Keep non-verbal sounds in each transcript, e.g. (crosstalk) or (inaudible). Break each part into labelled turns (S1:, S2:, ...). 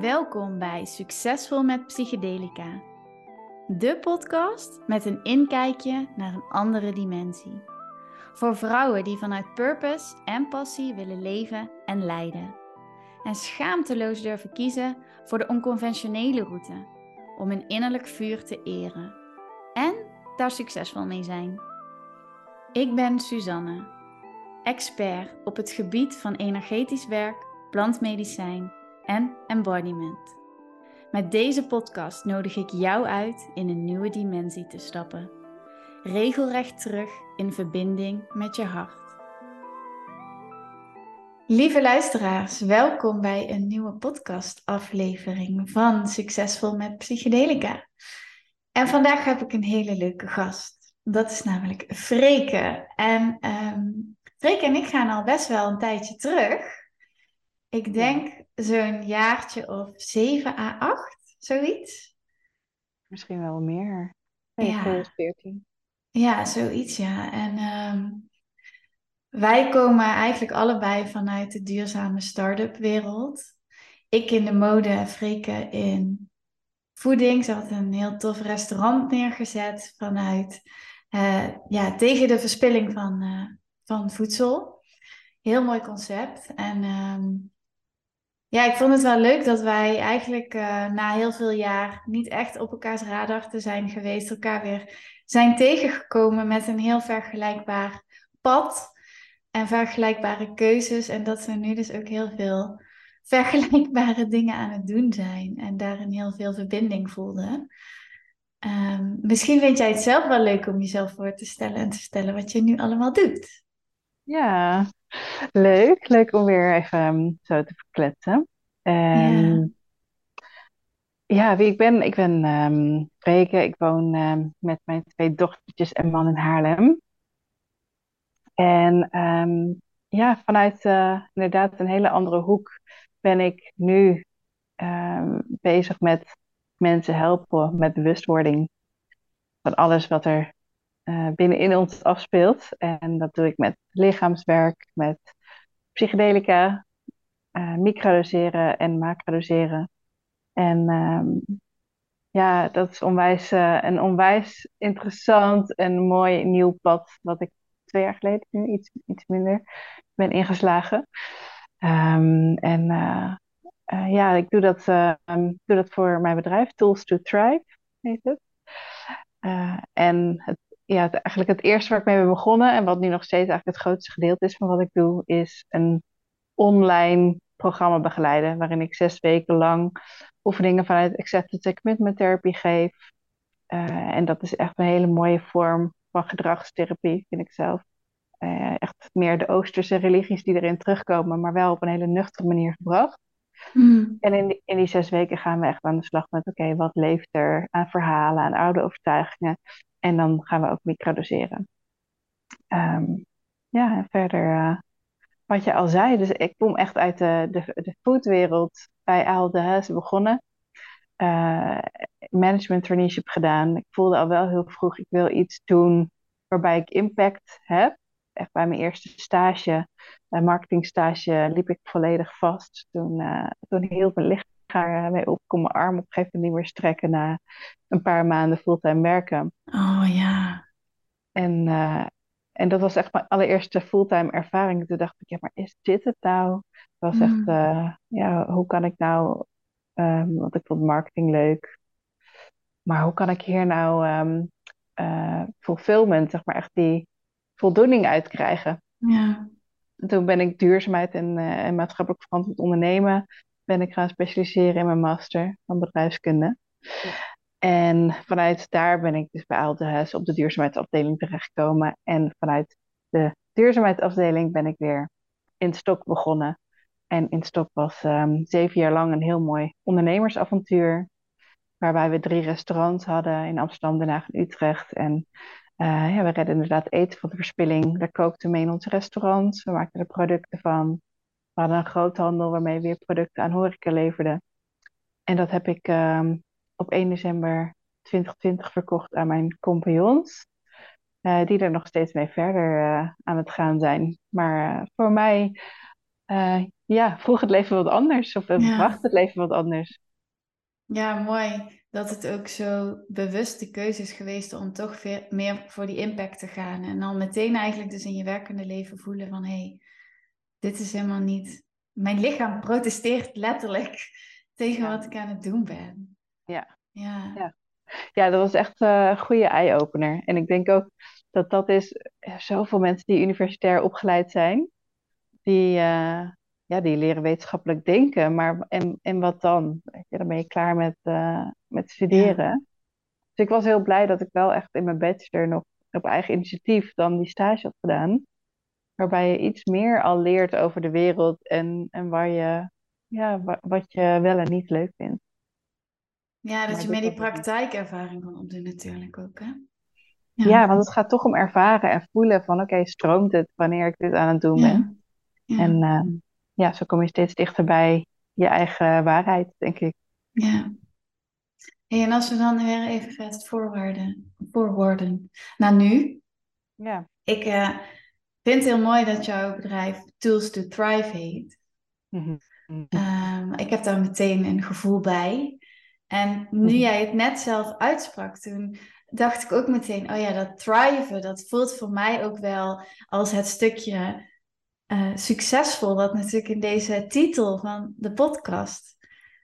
S1: Welkom bij Succesvol met Psychedelica. De podcast met een inkijkje naar een andere dimensie. Voor vrouwen die vanuit purpose en passie willen leven en leiden. En schaamteloos durven kiezen voor de onconventionele route om hun innerlijk vuur te eren. En daar succesvol mee zijn. Ik ben Suzanne, expert op het gebied van energetisch werk, plantmedicijn en embodiment. Met deze podcast nodig ik jou uit in een nieuwe dimensie te stappen. Regelrecht terug in verbinding met je hart. Lieve luisteraars, welkom bij een nieuwe podcastaflevering van Succesvol met Psychedelica. En vandaag heb ik een hele leuke gast. Dat is namelijk Freke. En um, Freke en ik gaan al best wel een tijdje terug. Ik denk zo'n jaartje of 7 à 8, zoiets.
S2: Misschien wel meer. Nee, ja. 2014.
S1: Ja, zoiets, ja. En um, wij komen eigenlijk allebei vanuit de duurzame start-up wereld. Ik in de mode, Freke in voeding. Ze had een heel tof restaurant neergezet vanuit, uh, ja, tegen de verspilling van, uh, van voedsel. Heel mooi concept. En um, ja, ik vond het wel leuk dat wij eigenlijk uh, na heel veel jaar niet echt op elkaars radar te zijn geweest, elkaar weer zijn tegengekomen met een heel vergelijkbaar pad en vergelijkbare keuzes. En dat we nu dus ook heel veel (laughs) vergelijkbare dingen aan het doen zijn en daarin heel veel verbinding voelden. Um, misschien vind jij het zelf wel leuk om jezelf voor te stellen en te stellen wat je nu allemaal doet.
S2: Ja, leuk. Leuk om weer even um, zo te verkletsen. En ja. ja, wie ik ben? Ik ben um. Ik woon um, met mijn twee dochtertjes en man in Haarlem. En ja, vanuit uh, inderdaad een hele andere hoek ben ik nu bezig met mensen helpen met bewustwording van alles wat er uh, binnenin ons afspeelt. En dat doe ik met lichaamswerk, met psychedelica, uh, microdoseren en macrodoseren. En um, ja, dat is onwijs, uh, een onwijs interessant en mooi nieuw pad, wat ik twee jaar geleden, nu iets, iets minder, ben ingeslagen. Um, en ja, ik doe dat, um, doe dat voor mijn bedrijf, Tools to Thrive heet het. en het, ja, het, eigenlijk het eerste waar ik mee ben begonnen en wat nu nog steeds eigenlijk het grootste gedeelte is van wat ik doe, is een online programma begeleiden, waarin ik zes weken lang oefeningen vanuit Acceptance Commitment Therapy geef. Uh, en dat is echt een hele mooie vorm van gedragstherapie, vind ik zelf. Uh, echt meer de Oosterse religies die erin terugkomen, maar wel op een hele nuchtere manier gebracht. Mm. En in die, in die zes weken gaan we echt aan de slag met, oké, wat leeft er aan verhalen, aan oude overtuigingen. En dan gaan we ook microdoseren. Um, ja, en verder uh, wat je al zei, dus ik kom echt uit de, de, de foodwereld bij Aal de Huis begonnen. Uh, management traineeship gedaan. Ik voelde al wel heel vroeg, ik wil iets doen waarbij ik impact heb. Echt bij mijn eerste stage, uh, marketingstage, liep ik volledig vast. Toen, uh, toen hield mijn lichaam mee op, kon mijn arm op een gegeven moment niet meer strekken na een paar maanden fulltime werken.
S1: Oh ja.
S2: En, en dat was echt mijn allereerste fulltime ervaring. Toen dacht ik, ja, maar is dit het nou? Het was mm. echt, uh, ja, hoe kan ik nou, um, want ik vond marketing leuk. Maar hoe kan ik hier nou um, fulfillment, zeg maar echt die voldoening uitkrijgen?
S1: Ja.
S2: En toen ben ik duurzaamheid en, uh, en maatschappelijk verantwoord ondernemen, ben ik gaan specialiseren in mijn master van bedrijfskunde. Ja. En vanuit daar ben ik dus bij Aaltehuis op de duurzaamheidsafdeling terechtgekomen. En vanuit de duurzaamheidsafdeling ben ik weer in Stok begonnen. En in Stok was um, zeven jaar lang een heel mooi ondernemersavontuur. Waarbij we drie restaurants hadden in Amsterdam, Den Haag en Utrecht. En uh, ja, we redden inderdaad eten van de verspilling. Daar kookten we mee in onze restaurants. We maakten er producten van. We hadden een groothandel waarmee we weer producten aan horeca leverden. En dat heb ik um, op 1 december 2020 verkocht aan mijn compagnons. Uh, die er nog steeds mee verder uh, aan het gaan zijn. Maar voor mij ja, vroeg het leven wat anders of
S1: Ja.
S2: bracht het leven wat anders.
S1: Ja, mooi dat het ook zo bewuste keuze is geweest om toch veel meer voor die impact te gaan. En dan meteen eigenlijk dus in je werkende leven voelen van hé, hey, dit is helemaal niet. Mijn lichaam protesteert letterlijk (laughs) tegen
S2: Ja.
S1: wat ik aan het doen ben.
S2: Ja.
S1: Ja.
S2: Ja. Ja, dat was echt eh, een goede eye-opener. En ik denk ook dat dat is, eh, zoveel mensen die universitair opgeleid zijn, die, eh, ja, die leren wetenschappelijk denken. Maar en, en wat dan? Je, dan ben je klaar met, eh, met studeren. Dus ik was heel blij dat ik wel echt in mijn bachelor nog op eigen initiatief dan die stage had gedaan. Waarbij je iets meer al leert over de wereld en, en waar je, ja, wa- wat je wel en niet leuk vindt.
S1: Ja, dat
S2: Maar
S1: je meer die praktijkervaring kan opdoen natuurlijk ook, hè?
S2: Ja, want het gaat toch om ervaren en voelen van oké, stroomt het wanneer ik dit aan het doen ben?
S1: Ja. Ja.
S2: En eh, ja, zo kom je steeds dichter bij je eigen waarheid, denk ik.
S1: Ja. Hey, en als we dan weer even forwarden, forwarden naar nu.
S2: Ja.
S1: Ik eh, vind het heel mooi dat jouw bedrijf Tools to Thrive heet. Ehm, ik heb daar meteen een gevoel bij. En nu
S2: Mhm.
S1: jij het net zelf uitsprak, toen dacht ik ook meteen, oh ja, dat thriven, dat voelt voor mij ook wel als het stukje eh, succesvol, wat natuurlijk in deze titel van de podcast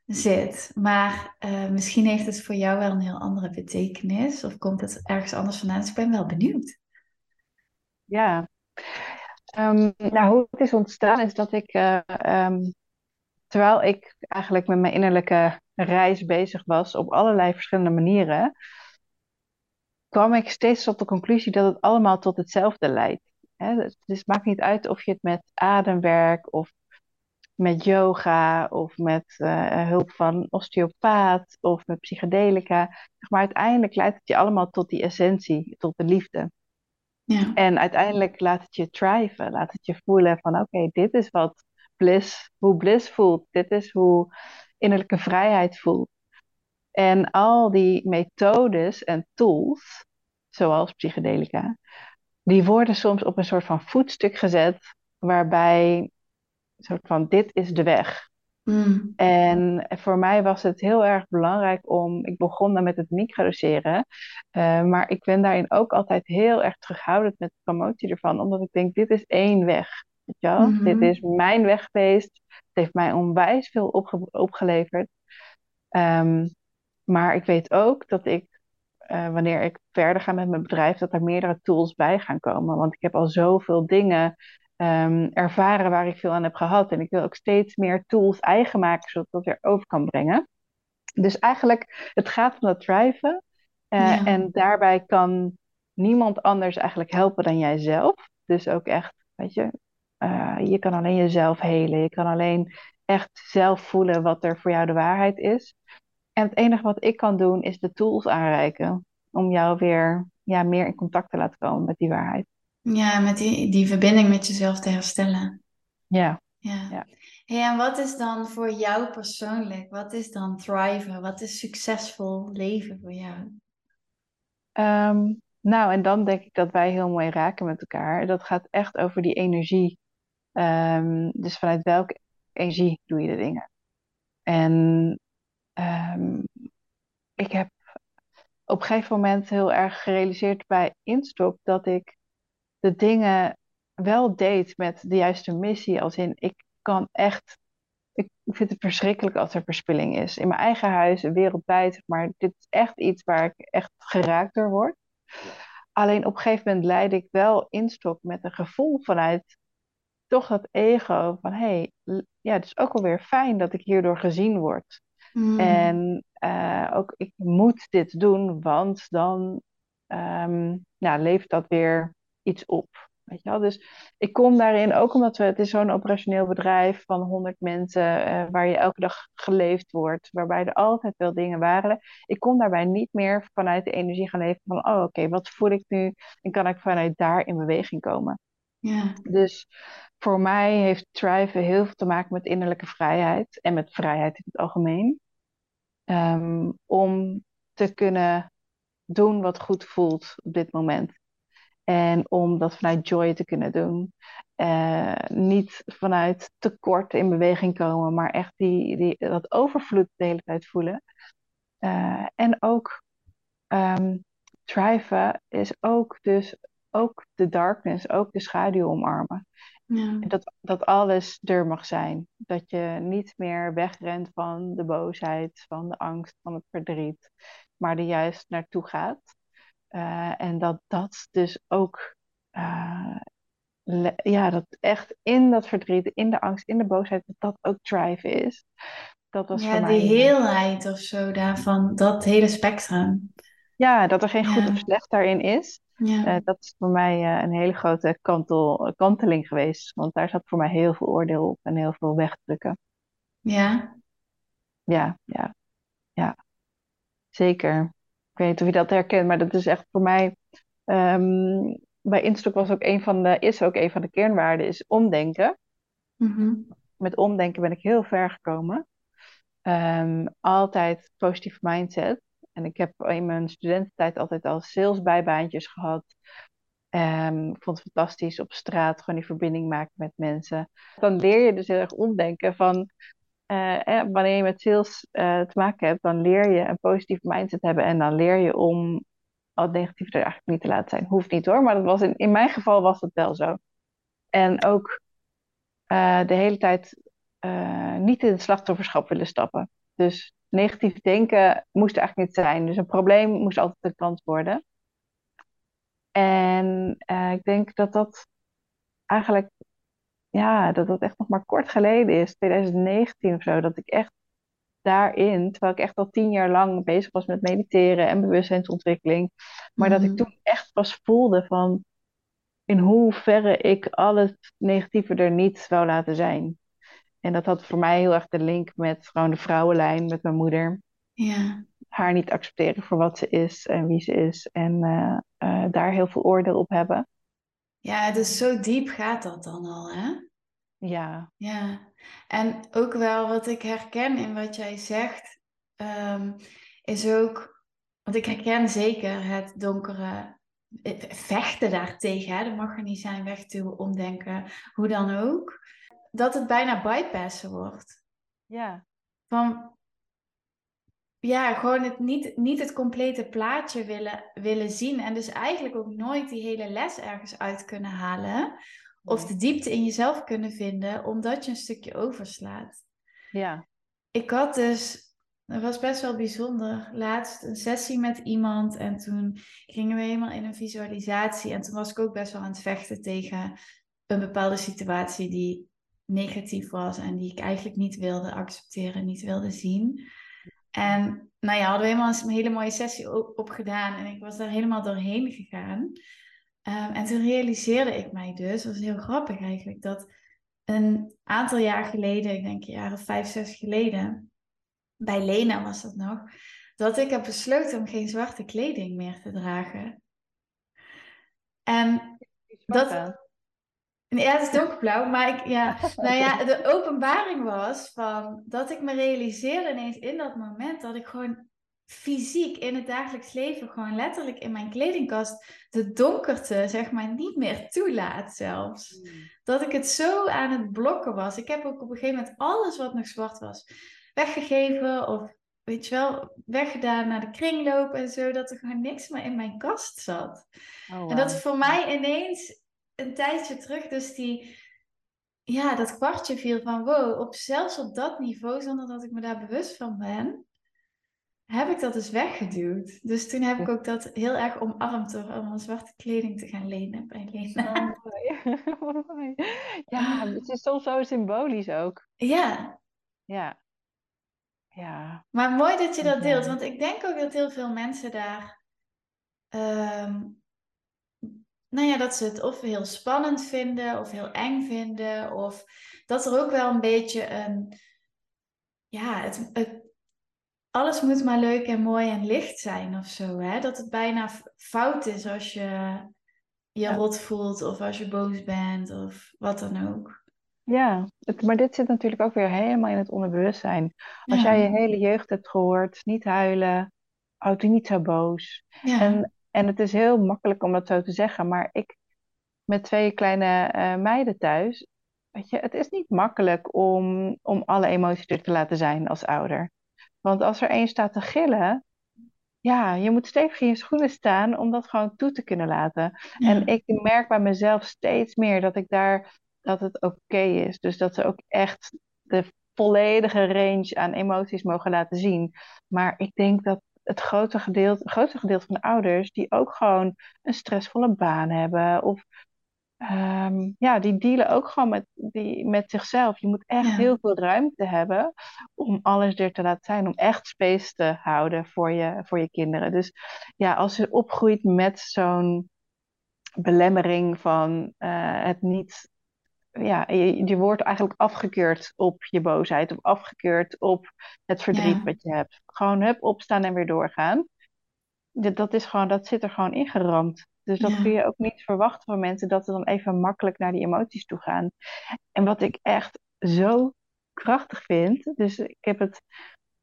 S1: zit. Maar eh, misschien heeft het voor jou wel een heel andere betekenis, of komt het ergens anders vandaan? Dus ik ben wel benieuwd.
S2: Ja. Ehm, nou, hoe het is ontstaan is dat ik, eh, ehm, terwijl ik eigenlijk met mijn innerlijke reis bezig was op allerlei verschillende manieren, kwam ik steeds tot de conclusie dat het allemaal tot hetzelfde leidt. Hè, dus dus het maakt niet uit of je het met ademwerk of met yoga of met eh, hulp van osteopaat of met psychedelica. Maar uiteindelijk leidt het je allemaal tot die essentie, tot de liefde.
S1: Ja,
S2: En uiteindelijk laat het je thriven, laat het je voelen van oké, dit is wat bliss, hoe bliss voelt. Dit is hoe innerlijke vrijheid voelt. En al die methodes en tools, zoals psychedelica, die worden soms op een soort van voetstuk gezet, waarbij een soort van dit is de weg.
S1: Mm.
S2: En voor mij was het heel erg belangrijk om, ik begon dan met het microdoseren, eh, maar ik ben daarin ook altijd heel erg terughoudend met de promotie ervan, omdat ik denk, dit is één weg. Weet je wel?
S1: Mhm.
S2: Dit is mijn weg geweest. Het heeft mij onwijs veel opge- opgeleverd. Ehm, maar ik weet ook dat ik, eh, wanneer ik verder ga met mijn bedrijf, dat er meerdere tools bij gaan komen. Want ik heb al zoveel dingen ehm, ervaren waar ik veel aan heb gehad. En ik wil ook steeds meer tools eigen maken, zodat ik dat weer over kan brengen. Dus eigenlijk, het gaat om dat thriven. Eh,
S1: Ja.
S2: En daarbij kan niemand anders eigenlijk helpen dan jijzelf. Dus ook echt, weet je, eh, je kan alleen jezelf helen. Je kan alleen echt zelf voelen wat er voor jou de waarheid is. En het enige wat ik kan doen is de tools aanreiken om jou weer ja, meer in contact te laten komen met die waarheid.
S1: Ja, met die, die verbinding met jezelf te herstellen.
S2: Ja,
S1: Ja.
S2: Ja.
S1: Hey, en wat is dan voor jou persoonlijk? Wat is dan thriven? Wat is succesvol leven voor jou?
S2: Ehm, nou en dan denk ik dat wij heel mooi raken met elkaar. Dat gaat echt over die energie. Ehm, dus vanuit welke energie doe je de dingen? En ehm, ik heb op een gegeven moment heel erg gerealiseerd bij Instop dat ik de dingen wel deed met de juiste missie. Als in, ik kan echt. Ik vind het verschrikkelijk als er verspilling is. In mijn eigen huis, wereldwijd, maar dit is echt iets waar ik echt geraakt door word. Alleen op een gegeven moment leidde ik wel Instop met een gevoel vanuit toch dat ego van hé, hey, ja, het is ook alweer fijn dat ik hierdoor gezien word.
S1: Mm.
S2: En eh, ook ik moet dit doen, want dan ja, levert dat weer iets op. Weet je wel? Dus ik kom daarin, ook omdat we, het is zo'n operationeel bedrijf van 100 mensen, eh, waar je elke dag geleefd wordt, waarbij er altijd wel dingen waren. Ik kon daarbij niet meer vanuit de energie gaan leven van, oh oké, wat voel ik nu? En kan ik vanuit daar in beweging komen?
S1: Ja.
S2: Dus voor mij heeft thriven heel veel te maken met innerlijke vrijheid en met vrijheid in het algemeen. Ehm, om te kunnen doen wat goed voelt op dit moment. En om dat vanuit joy te kunnen doen. eh, niet vanuit tekort in beweging komen, maar echt die, die, dat overvloed de hele tijd voelen. Eh, en ook um, is ook dus ook de darkness, ook de schaduw omarmen. Ja. Dat, dat alles er mag zijn. Dat je niet meer wegrent van de boosheid, van de angst, van het verdriet, maar er juist naartoe gaat. Uh, en dat dat dus ook, uh, ja, dat echt in dat verdriet, in de angst, in de boosheid, dat dat ook drive is.
S1: Dat was ja, voor mij... die heelheid of zo daarvan, dat hele spectrum.
S2: Ja, dat er geen goed of slecht daarin is. Ja. Uh, dat is voor mij uh, een hele grote kantel, kanteling geweest. Want daar zat voor mij heel veel oordeel op en heel veel wegdrukken.
S1: Ja.
S2: Ja, ja, ja. Zeker. Ik weet niet of je dat herkent, maar dat is echt voor mij. Um, bij Instok was ook een van de, is ook een van de kernwaarden, is omdenken. Mm Met omdenken ben ik heel ver gekomen. Um, altijd positieve mindset. En ik heb in mijn studententijd altijd al sales bijbaantjes gehad. Um, ik vond het fantastisch op straat gewoon die verbinding maken met mensen. Dan leer je dus heel erg omdenken van uh, eh, wanneer je met sales uh, te maken hebt, dan leer je een positieve mindset hebben en dan leer je om al het negatieve er eigenlijk niet te laten zijn. Hoeft niet hoor, maar dat was in, in mijn geval was het wel zo. En ook de hele tijd niet in het slachtofferschap willen stappen. Dus negatief denken moest er eigenlijk niet zijn. Dus een probleem moest altijd een kans worden. En uh, ik denk dat dat eigenlijk, ja, dat dat echt nog maar kort geleden is, 2019 of zo, dat ik echt daarin, terwijl ik echt al tien jaar lang bezig was met mediteren en bewustzijnsontwikkeling, maar dat ik mhm. toen echt pas voelde van in hoeverre ik al het negatieve er niet wou laten zijn. En dat had voor mij heel erg de link met gewoon de vrouwenlijn, met mijn moeder.
S1: Ja.
S2: Haar niet accepteren voor wat ze is en wie ze is. En uh, uh, daar heel veel oordeel op hebben.
S1: Ja, dus zo diep gaat dat dan al, hè?
S2: Ja.
S1: Ja. En ook wel wat ik herken in wat jij zegt, um, is ook, want ik herken zeker het donkere vechten daartegen. Hè? Dat mag er niet zijn, wegduwen, omdenken, hoe dan ook dat het bijna bypassen wordt.
S2: Ja.
S1: Van, ja, gewoon het, niet, niet het complete plaatje willen, willen zien. En dus eigenlijk ook nooit die hele les ergens uit kunnen halen. Of de diepte in jezelf kunnen vinden, omdat je een stukje overslaat.
S2: Ja.
S1: Ik had dus, dat was best wel bijzonder, laatst een sessie met iemand. En toen gingen we helemaal in een visualisatie. En toen was ik ook best wel aan het vechten tegen een bepaalde situatie die negatief was en die ik eigenlijk niet wilde accepteren, niet wilde zien. En nou ja, hadden we helemaal een hele mooie sessie opgedaan en ik was daar helemaal doorheen gegaan. Um, en toen realiseerde ik mij dus, dat was heel grappig eigenlijk, dat een aantal jaar geleden, ik denk of vijf, zes geleden, bij Lena was dat nog, dat ik heb besloten om geen zwarte kleding meer te dragen. En dat, ja, het is donkerblauw, maar ik, ja, (laughs) nou ja, de openbaring was van dat ik me realiseerde ineens in dat moment dat ik gewoon fysiek in het dagelijks leven gewoon letterlijk in mijn kledingkast de donkerte zeg maar niet meer toelaat zelfs. Hmm. Dat ik het zo aan het blokken was. Ik heb ook op een gegeven moment alles wat nog zwart was weggegeven of weet je wel, weggedaan naar de kringloop en zo, dat er gewoon niks meer in mijn kast zat. Oh, En dat voor mij ineens een tijdje terug dus die, ja, dat kwartje viel van wow, op, zelfs op dat niveau, zonder dat ik me daar bewust van ben, heb ik dat dus weggeduwd. Dus toen heb ik ook dat heel erg omarmd door allemaal zwarte kleding te gaan lenen bij Lena.
S2: Oh, (laughs) ja, het is soms zo symbolisch ook.
S1: Ja.
S2: Ja. Ja.
S1: Maar mooi dat je dat deelt, want ik denk ook dat heel veel mensen daar ehm, nou ja, dat ze het of heel spannend vinden of heel eng vinden. Of dat er ook wel een beetje een. Ja, het, het, alles moet maar leuk en mooi en licht zijn of zo. Hè? Dat het bijna fout is als je je rot voelt of als je boos bent of wat dan ook.
S2: Ja, het, maar dit zit natuurlijk ook weer helemaal in het onderbewustzijn. Als jij je hele jeugd hebt gehoord, niet huilen, houd je niet zo boos.
S1: Ja.
S2: En en het is heel makkelijk om dat zo te zeggen, maar ik, met twee kleine eh, meiden thuis. Weet je, het is niet makkelijk om, om alle emoties er te laten zijn als ouder. Want als er één staat te gillen, ja, je moet stevig in je schoenen staan om dat gewoon toe te kunnen laten. En ik merk bij mezelf steeds meer dat ik daar, dat het oké is. Dus dat ze ook echt de volledige range aan emoties mogen laten zien. Maar ik denk dat het grote gedeelte, het grootste gedeelte van de ouders, die ook gewoon een stressvolle baan hebben of Ehm, ja, die dealen ook gewoon met, die, met zichzelf. Je moet echt
S1: ja,
S2: heel veel ruimte hebben om alles er te laten zijn, om echt space te houden voor je, voor je kinderen. Dus ja, als je opgroeit met zo'n belemmering van eh, het niet, ja, je, je wordt eigenlijk afgekeurd op je boosheid of afgekeurd op het verdriet
S1: ja,
S2: wat je hebt. Gewoon hup, opstaan en weer doorgaan. Dat dat is gewoon, dat zit er gewoon ingeramd. Dus dat kun je ook niet verwachten van mensen dat ze dan even makkelijk naar die emoties toe gaan. En wat ik echt zo krachtig vind, dus ik heb het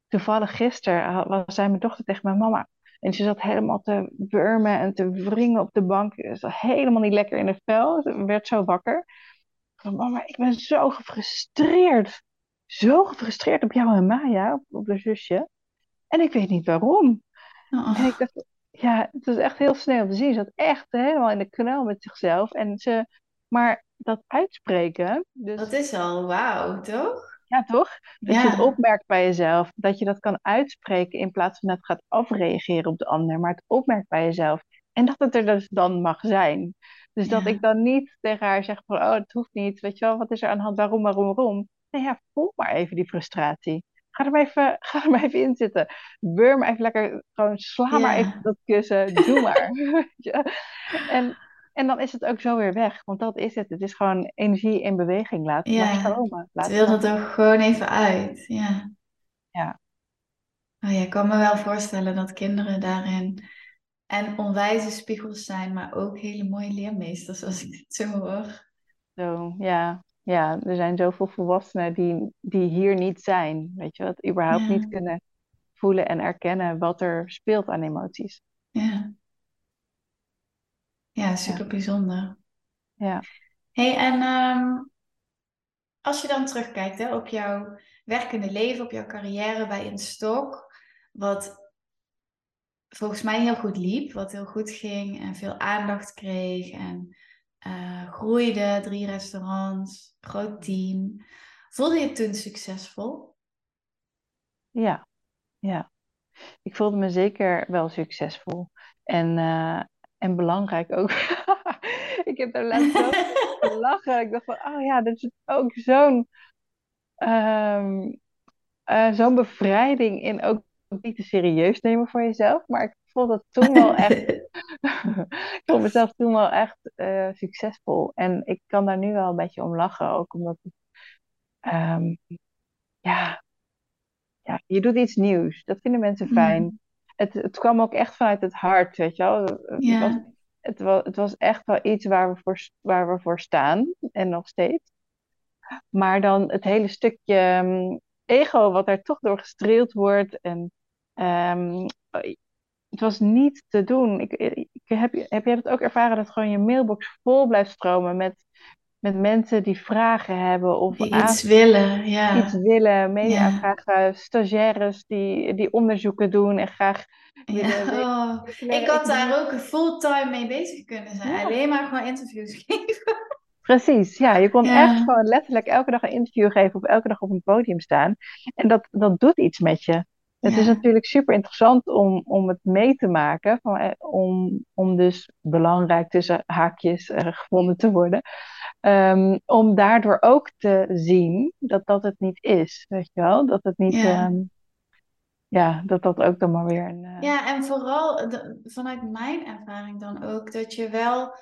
S2: toevallig gisteren, was, zei mijn dochter tegen mijn mama. En ze zat helemaal te wurmen en te wringen op de bank. Ze zat helemaal niet lekker in het vel. Ze werd zo wakker. Ik mama, ik ben zo gefrustreerd. Zo gefrustreerd op jou en Maya, op, op de zusje. En ik weet niet waarom. En ik
S1: oh,
S2: dacht, ja, het was echt heel snel te zien. Ze zat echt helemaal in de knel met zichzelf. En ze, maar dat uitspreken,
S1: dat
S2: dus
S1: is al wauw, toch?
S2: ja, toch? Dat je het opmerkt bij jezelf, dat je dat kan uitspreken in plaats van dat het gaat afreageren op de ander, maar het opmerkt bij jezelf. En dat het er dus dan mag zijn. Dus dat ik dan niet tegen haar zeg van, oh, het hoeft niet, weet je wel, wat is er aan de hand, waarom, waarom, waarom? Nee, ja, voel maar even die frustratie. Ga er maar even, (laughs) ga er maar even in zitten. Beur maar even lekker, gewoon sla maar even dat kussen, doe maar. (laughs) En, en dan is het ook zo weer weg, want dat is het. Het is gewoon energie in beweging. Laat maar
S1: ja.
S2: stromen.
S1: Het
S2: Laat het
S1: wil er toch gewoon even uit. Ja.
S2: Ja,
S1: Oh ja, ik kan me wel voorstellen dat kinderen daarin en onwijze spiegels zijn, maar ook hele mooie leermeesters, als ik dit zo hoor.
S2: zo, ja. Ja, er zijn zoveel volwassenen die, die hier niet zijn. Weet je wat, überhaupt niet kunnen voelen en erkennen wat er speelt aan emoties.
S1: ja, ja,
S2: Ja,
S1: super bijzonder.
S2: ja,
S1: hey, en ehm, als je dan terugkijkt hè, op jouw werkende leven, op jouw carrière bij een stok, wat volgens mij heel goed liep, wat heel goed ging en veel aandacht kreeg en eh, groeide, drie restaurants, groot team. Voelde je het toen succesvol?
S2: ja, ja. Ik voelde me zeker wel succesvol. En, eh, en belangrijk ook. (laughs) Ik heb daar laatst zo om (laughs) gelachen. Ik dacht van, oh ja, dat is ook zo'n ehm, eh, zo'n bevrijding in ook niet te serieus nemen voor jezelf. Maar ik vond het toen wel echt, (laughs) (laughs) ik vond mezelf toen wel echt eh, succesvol. En ik kan daar nu wel een beetje om lachen, ook omdat ehm, ja, ja, je doet iets nieuws. Dat vinden mensen fijn.
S1: Mm,
S2: Het, het kwam ook echt vanuit het hart, weet je wel. Het was,
S1: ja,
S2: het was, het was echt wel iets waar we voor, waar we voor staan en nog steeds. Maar dan het hele stukje ehm, ego, wat daar toch door gestreeld wordt. En ehm, het was niet te doen. Ik, ik, heb, heb jij dat ook ervaren dat gewoon je mailbox vol blijft stromen met, met mensen die vragen hebben of
S1: die iets willen,
S2: iets
S1: ja,
S2: willen,
S1: ja,
S2: media-aanvragen, stagiaires die, die onderzoeken doen en graag
S1: ja. Oh, ik had daar ook fulltime mee bezig kunnen zijn.
S2: Ja,
S1: Alleen maar gewoon interviews (laughs) geven.
S2: Precies, ja, je kon echt gewoon letterlijk elke dag een interview geven of elke dag op een podium staan. En dat, dat doet iets met je. Het is natuurlijk super interessant om, om het mee te maken, van, eh, om, om dus belangrijk tussen haakjes eh, gevonden te worden. Ehm, om daardoor ook te zien dat dat het niet is, weet je wel? Dat het niet,
S1: ja.
S2: ehm, ja, dat dat ook dan maar weer een... eh,
S1: Ja, en vooral de- vanuit mijn ervaring dan ook, dat je wel,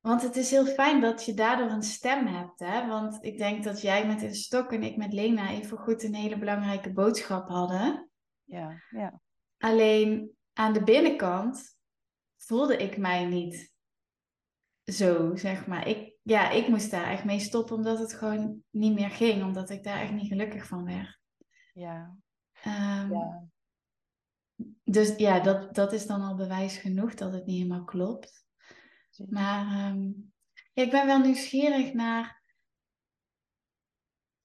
S1: want het is heel fijn dat je daardoor een stem hebt, hè? Want ik denk dat jij met een stok en ik met Lena even goed een hele belangrijke boodschap hadden.
S2: Ja, ja,
S1: Alleen aan de binnenkant voelde ik mij niet zo, zeg maar. Ik, ja, ik moest daar echt mee stoppen omdat het gewoon niet meer ging, omdat ik daar echt niet gelukkig van werd.
S2: ja,
S1: Ehm,
S2: ja,
S1: dus ja, dat, dat is dan al bewijs genoeg dat het niet helemaal klopt. Maar ehm, ik ben wel nieuwsgierig naar.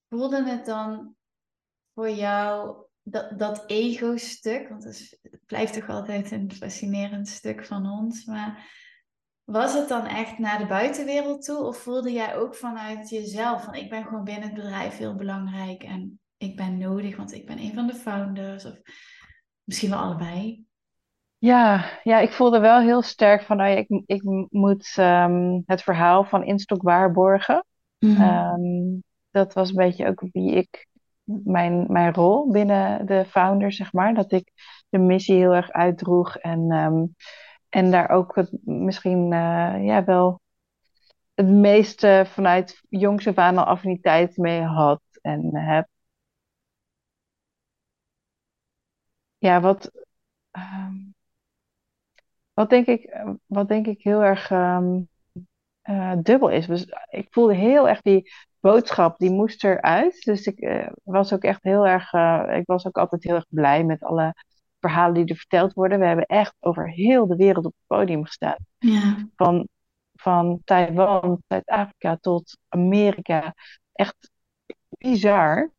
S1: Voelde het dan voor jou dat, dat ego-stuk? Want het, het blijft toch altijd een fascinerend stuk van ons. Maar was het dan echt naar de buitenwereld toe? Of voelde jij ook vanuit jezelf van ik ben gewoon binnen het bedrijf heel belangrijk en ik ben nodig, want ik ben een van de founders? Of misschien wel allebei?
S2: Ja, ja, ik voelde wel heel sterk van, nou ja, ik, ik moet ehm, het verhaal van Instok waarborgen.
S1: Mhm.
S2: Ehm, dat was een beetje ook wie ik, mijn, mijn rol binnen de founder, zeg maar. Dat ik de missie heel erg uitdroeg en, ehm, en daar ook misschien eh, ja, wel het meeste vanuit jongs af al affiniteit mee had en heb. Ja, wat, ehm, wat denk ik, wat denk ik heel erg ehm, eh, dubbel is. Dus ik voelde heel erg die boodschap, die moest eruit. Dus ik eh, was ook echt heel erg, eh, ik was ook altijd heel erg blij met alle verhalen die er verteld worden. We hebben echt over heel de wereld op het podium gestaan.
S1: Ja,
S2: Van, van Taiwan, Zuid-Afrika tot Amerika. Echt bizar.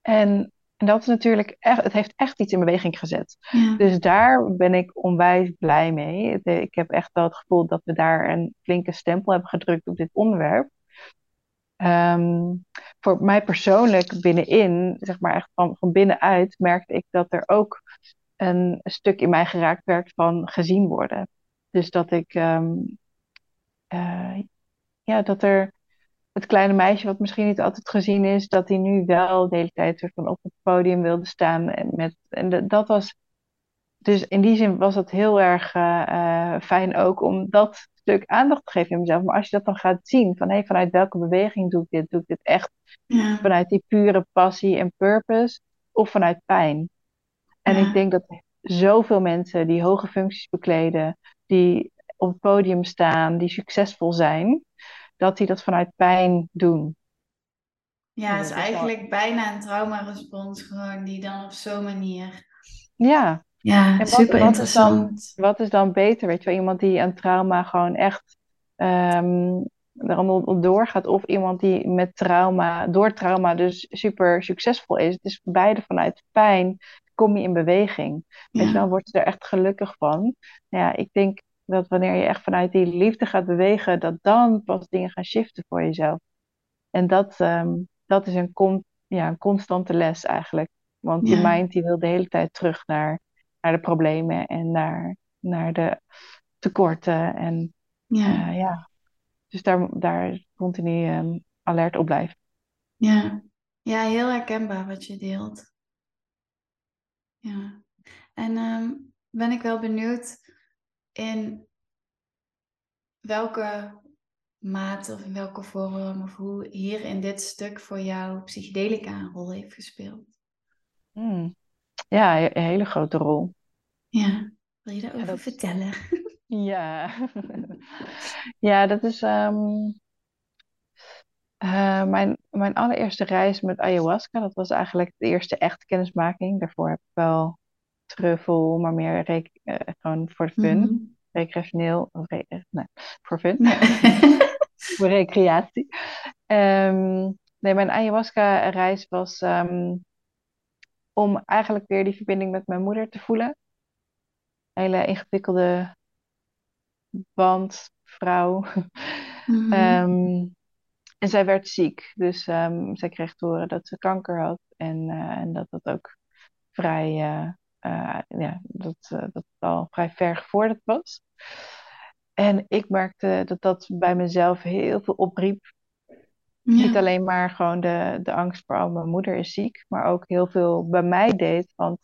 S2: En, en dat is natuurlijk echt, het heeft echt iets in beweging gezet.
S1: ja,
S2: Dus daar ben ik onwijs blij mee. Ik heb echt wel het gevoel dat we daar een flinke stempel hebben gedrukt op dit onderwerp. Ehm, voor mij persoonlijk binnenin, zeg maar echt van, van binnenuit, merkte ik dat er ook een stuk in mij geraakt werd van gezien worden. Dus dat ik, ehm, eh, ja, dat er het kleine meisje wat misschien niet altijd gezien is, dat hij nu wel de hele tijd soort van op het podium wilde staan. En, met, en dat was, dus in die zin was het heel erg eh, eh, fijn ook om dat stuk aandacht te geven in mezelf. Maar als je dat dan gaat zien, van hé, vanuit welke beweging doe ik dit? Doe ik dit echt
S1: ja,
S2: vanuit die pure passie en purpose of vanuit pijn? En ik denk dat zoveel mensen die hoge functies bekleden, die op het podium staan, die succesvol zijn, dat die dat vanuit pijn doen.
S1: ja. Het is
S2: dat
S1: eigenlijk bijna een traumarespons gewoon die dan op zo'n manier.
S2: Ja,
S1: Ja,
S2: wat,
S1: super
S2: wat is dan,
S1: interessant.
S2: wat is dan beter? Weet je wel, iemand die aan trauma gewoon echt onder doorgaat, of iemand die met trauma, door trauma dus super succesvol is. Het is beide vanuit pijn kom je in beweging. Weet je
S1: Ja,
S2: wel, word je er echt gelukkig van. Ja, ik denk dat wanneer je echt vanuit die liefde gaat bewegen, dat dan pas dingen gaan shiften voor jezelf. En dat, ehm, dat is een, con ja, een constante les eigenlijk. Want je
S1: ja,
S2: mind die wil de hele tijd terug naar, naar de problemen en naar, naar de tekorten. En
S1: ja,
S2: eh, ja, dus daar, daar continu ehm, alert op blijven.
S1: ja. Ja, heel herkenbaar wat je deelt. Ja. En ehm, ben ik wel benieuwd in welke mate of in welke vorm of hoe hier in dit stuk voor jou psychedelica een rol heeft gespeeld.
S2: Hmm. Ja, een hele grote rol.
S1: Ja, wil je
S2: Ja,
S1: daarover
S2: dat,
S1: vertellen?
S2: ja. (laughs) ja, dat is ehm, eh, mijn, mijn allereerste reis met ayahuasca. Dat was eigenlijk de eerste echte kennismaking. Daarvoor heb ik wel truffel, maar meer eh, gewoon voor de fun.
S1: Mhm.
S2: Recreationeel, re- eh, nee, voor fun.
S1: Ja. (laughs)
S2: Voor recreatie. Ehm, nee, mijn ayahuasca-reis was ehm, om eigenlijk weer die verbinding met mijn moeder te voelen. Hele ingewikkelde band, vrouw.
S1: Mhm.
S2: Ehm, en zij werd ziek, dus ehm, zij kreeg te horen dat ze kanker had en, eh, en dat dat ook vrij, eh, eh, ja, dat, dat het al vrij ver gevorderd was. En ik merkte dat dat bij mezelf heel veel opriep. Niet alleen maar gewoon de, de angst voor, oh, mijn moeder is ziek, maar ook heel veel bij mij deed. Want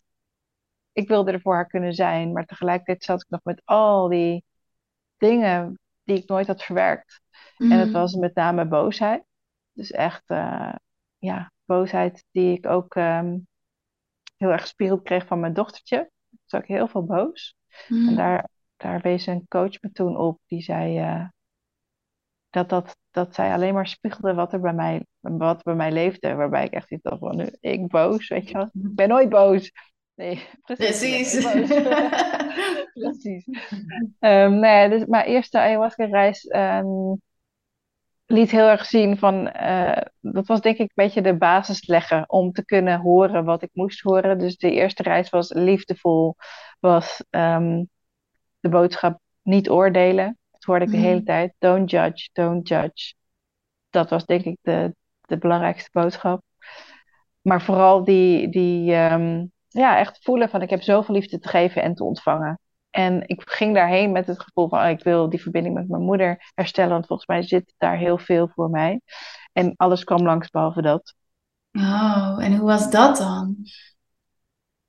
S2: ik wilde er voor haar kunnen zijn, maar tegelijkertijd zat ik nog met al die dingen die ik nooit had verwerkt. En het
S1: Mhm.
S2: was met name boosheid. Dus echt, eh, ja, boosheid die ik ook ehm, heel erg gespiegeld kreeg van mijn dochtertje. Toen was ik heel veel boos. En
S1: Mhm.
S2: daar, daar wees een coach me toen op. Die zei eh, dat, dat, dat zij alleen maar spiegelde wat er bij mij, wat bij mij leefde. Waarbij ik echt iets dacht van, nu, ik boos, weet je wel. Ik ben nooit boos. Nee, (laughs) precies, (laughs) (laughs)
S1: Precies.
S2: Ehm, ja, dus mijn eerste ayahuasca-reis ehm, liet heel erg zien van, eh, dat was denk ik een beetje de basis leggen om te kunnen horen wat ik moest horen. Dus de eerste reis was liefdevol, was ehm, de boodschap niet oordelen. Hoorde ik de hele
S1: Mm.
S2: tijd. Don't judge, don't judge. Dat was denk ik de, de belangrijkste boodschap. Maar vooral die, die ehm, ja, echt voelen van ik heb zoveel liefde te geven en te ontvangen. En ik ging daarheen met het gevoel van oh, ik wil die verbinding met mijn moeder herstellen, want volgens mij zit daar heel veel voor mij. En alles kwam langs behalve dat.
S1: Oh, en hoe was dat dan?